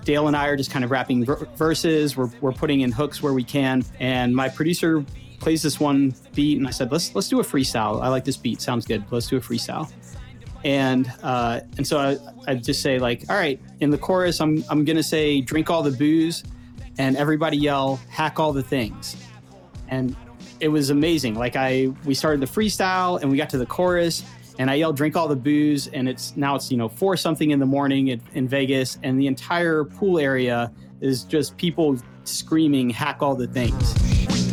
[SPEAKER 17] Dale and I are just kind of rapping ver- verses. We're we're putting in hooks where we can. And my producer plays this one beat, and I said, let's let's do a freestyle. I like this beat. Sounds good. Let's do a freestyle. And uh, and so I, I just say like, all right, in the chorus, I'm I'm gonna say drink all the booze and everybody yell hack all the things. And it was amazing. Like i we started the freestyle and we got to the chorus and i yelled drink all the booze. And it's now it's you know four something in the morning in, in vegas and the entire pool area is just people screaming hack all the things.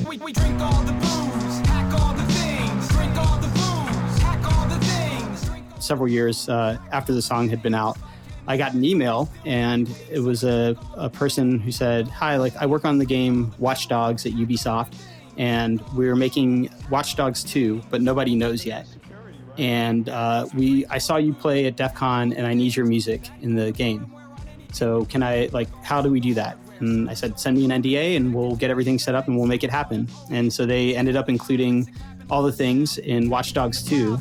[SPEAKER 3] We, we drink all the booze, hack all the things, drink all the booze, hack all the things.
[SPEAKER 17] several years uh, after the song had been out i got an email and it was a, a person who said hi like i work on the game watch dogs at ubisoft and we're making watch dogs 2 but nobody knows yet. And uh, we i saw you play at def con and i need your music in the game. So can i like how do we do that? And i said send me an nda and we'll get everything set up and we'll make it happen. And so they ended up including all the things in watch dogs 2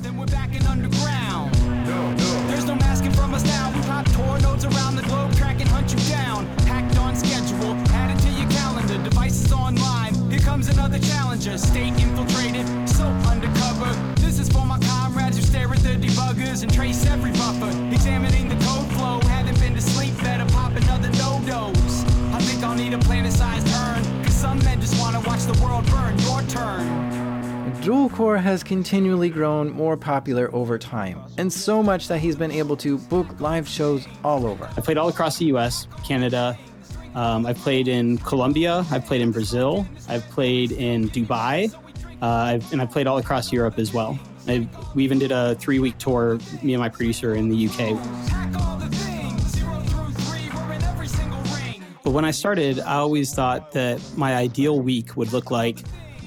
[SPEAKER 3] another challenger. State infiltrated, so undercover. This is for my comrades who stare at the debuggers and trace every buffer. Examining the code flow. Haven't been to sleep, better pop another NoDoz. I think I'll need a planet-sized urn. Cause some men just wanna watch the world burn. Your turn.
[SPEAKER 2] Dual Core has continually grown more popular over time, and so much that he's been able to book live shows all over.
[SPEAKER 17] I played all across the US, Canada. Um, I've played in Colombia. I've played in Brazil. I've played in Dubai. Uh, and I've played all across Europe as well. I, we even did a three week tour, me and my producer in the UK. But when I started, I always thought that my ideal week would look like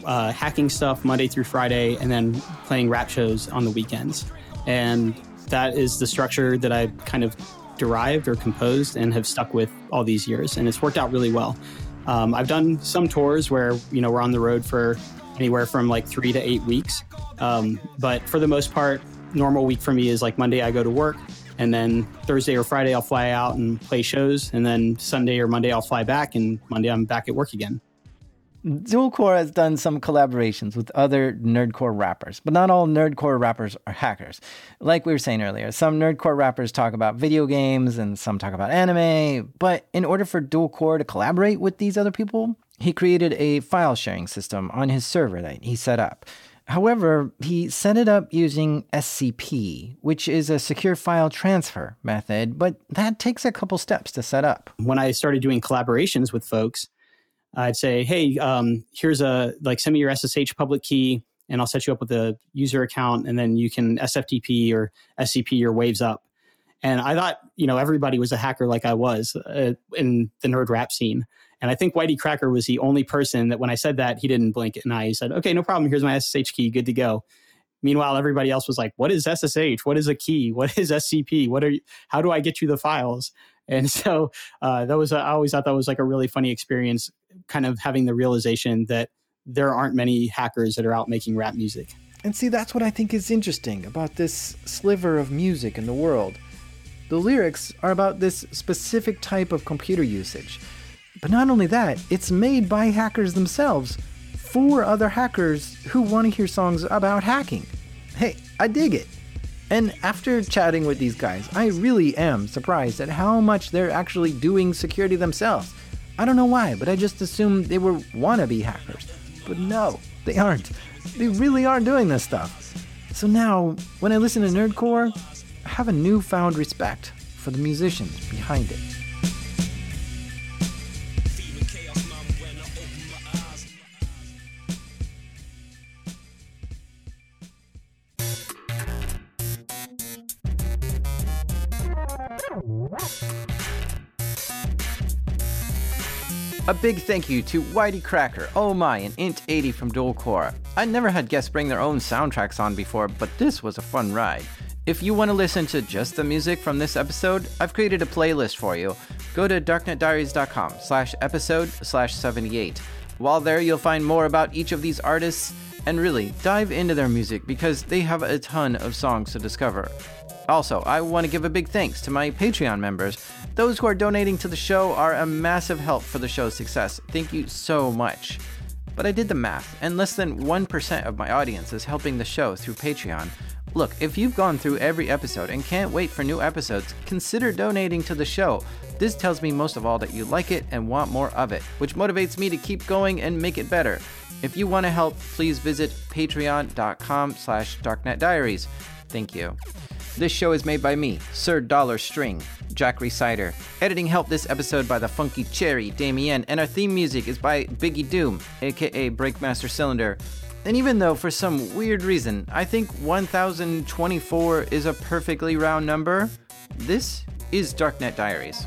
[SPEAKER 17] uh, hacking stuff Monday through Friday and then playing rap shows on the weekends. And that is the structure that I kind of derived or composed and have stuck with all these years. And it's worked out really well. Um, I've done some tours where, you know, we're on the road for anywhere from like three to eight weeks. Um, but for the most part, normal week for me is like Monday I go to work and then Thursday or Friday I'll fly out and play shows. And then Sunday or Monday I'll fly back and Monday I'm back at work again.
[SPEAKER 2] Dualcore has done some collaborations with other nerdcore rappers, but not all nerdcore rappers are hackers. Like we were saying earlier, some nerdcore rappers talk about video games and some talk about anime, but in order for Dualcore to collaborate with these other people, he created a file sharing system on his server that he set up. However, he set it up using SCP, which is a secure file transfer method, but that takes a couple steps to set up.
[SPEAKER 17] When I started doing collaborations with folks, I'd say, hey, um, here's a like send me your SSH public key, and I'll set you up with a user account, and then you can SFTP or SCP your waves up. And I thought, you know, everybody was a hacker like I was uh, in the nerd rap scene. And I think Whitey Cracker was the only person that when I said that, he didn't blink an eye. He said, okay, no problem. Here's my SSH key. Good to go. Meanwhile, everybody else was like, what is SSH? What is a key? What is SCP? What are you, how do I get you the files? And so uh, that was, I always thought that was like a really funny experience, kind of having the realization that there aren't many hackers that are out making rap music.
[SPEAKER 2] And see, that's what I think is interesting about this sliver of music in the world. The lyrics are about this specific type of computer usage. But not only that, it's made by hackers themselves for other hackers who want to hear songs about hacking. Hey, I dig it. And after chatting with these guys, I really am surprised at how much they're actually doing security themselves. I don't know why, but I just assumed they were wannabe hackers. But no, they aren't. They really are doing this stuff. So now, when I listen to Nerdcore, I have a newfound respect for the musicians behind it. A big thank you to Whitey Cracker, Oh My, and Int80 from Dualcore. I never had guests bring their own soundtracks on before, but this was a fun ride. If you want to listen to just the music from this episode, I've created a playlist for you. Go to darknetdiaries.com slash episode slash 78. While there, you'll find more about each of these artists and really dive into their music because they have a ton of songs to discover. Also, I want to give a big thanks to my Patreon members. Those who are donating to the show are a massive help for the show's success. Thank you so much. But I did the math, and less than 1% of my audience is helping the show through Patreon. Look, if you've gone through every episode and can't wait for new episodes, consider donating to the show. This tells me most of all that you like it and want more of it, which motivates me to keep going and make it better. If you want to help, please visit patreon.com slash darknetdiaries. Thank you. This show is made by me, Sir Dollar String, Jack Rhysider. Editing help this episode by the Funky Cherry, Damienne, and our theme music is by Biggie Doom, aka Breakmaster Cylinder. And even though for some weird reason I think 1024 is a perfectly round number, this is Darknet Diaries.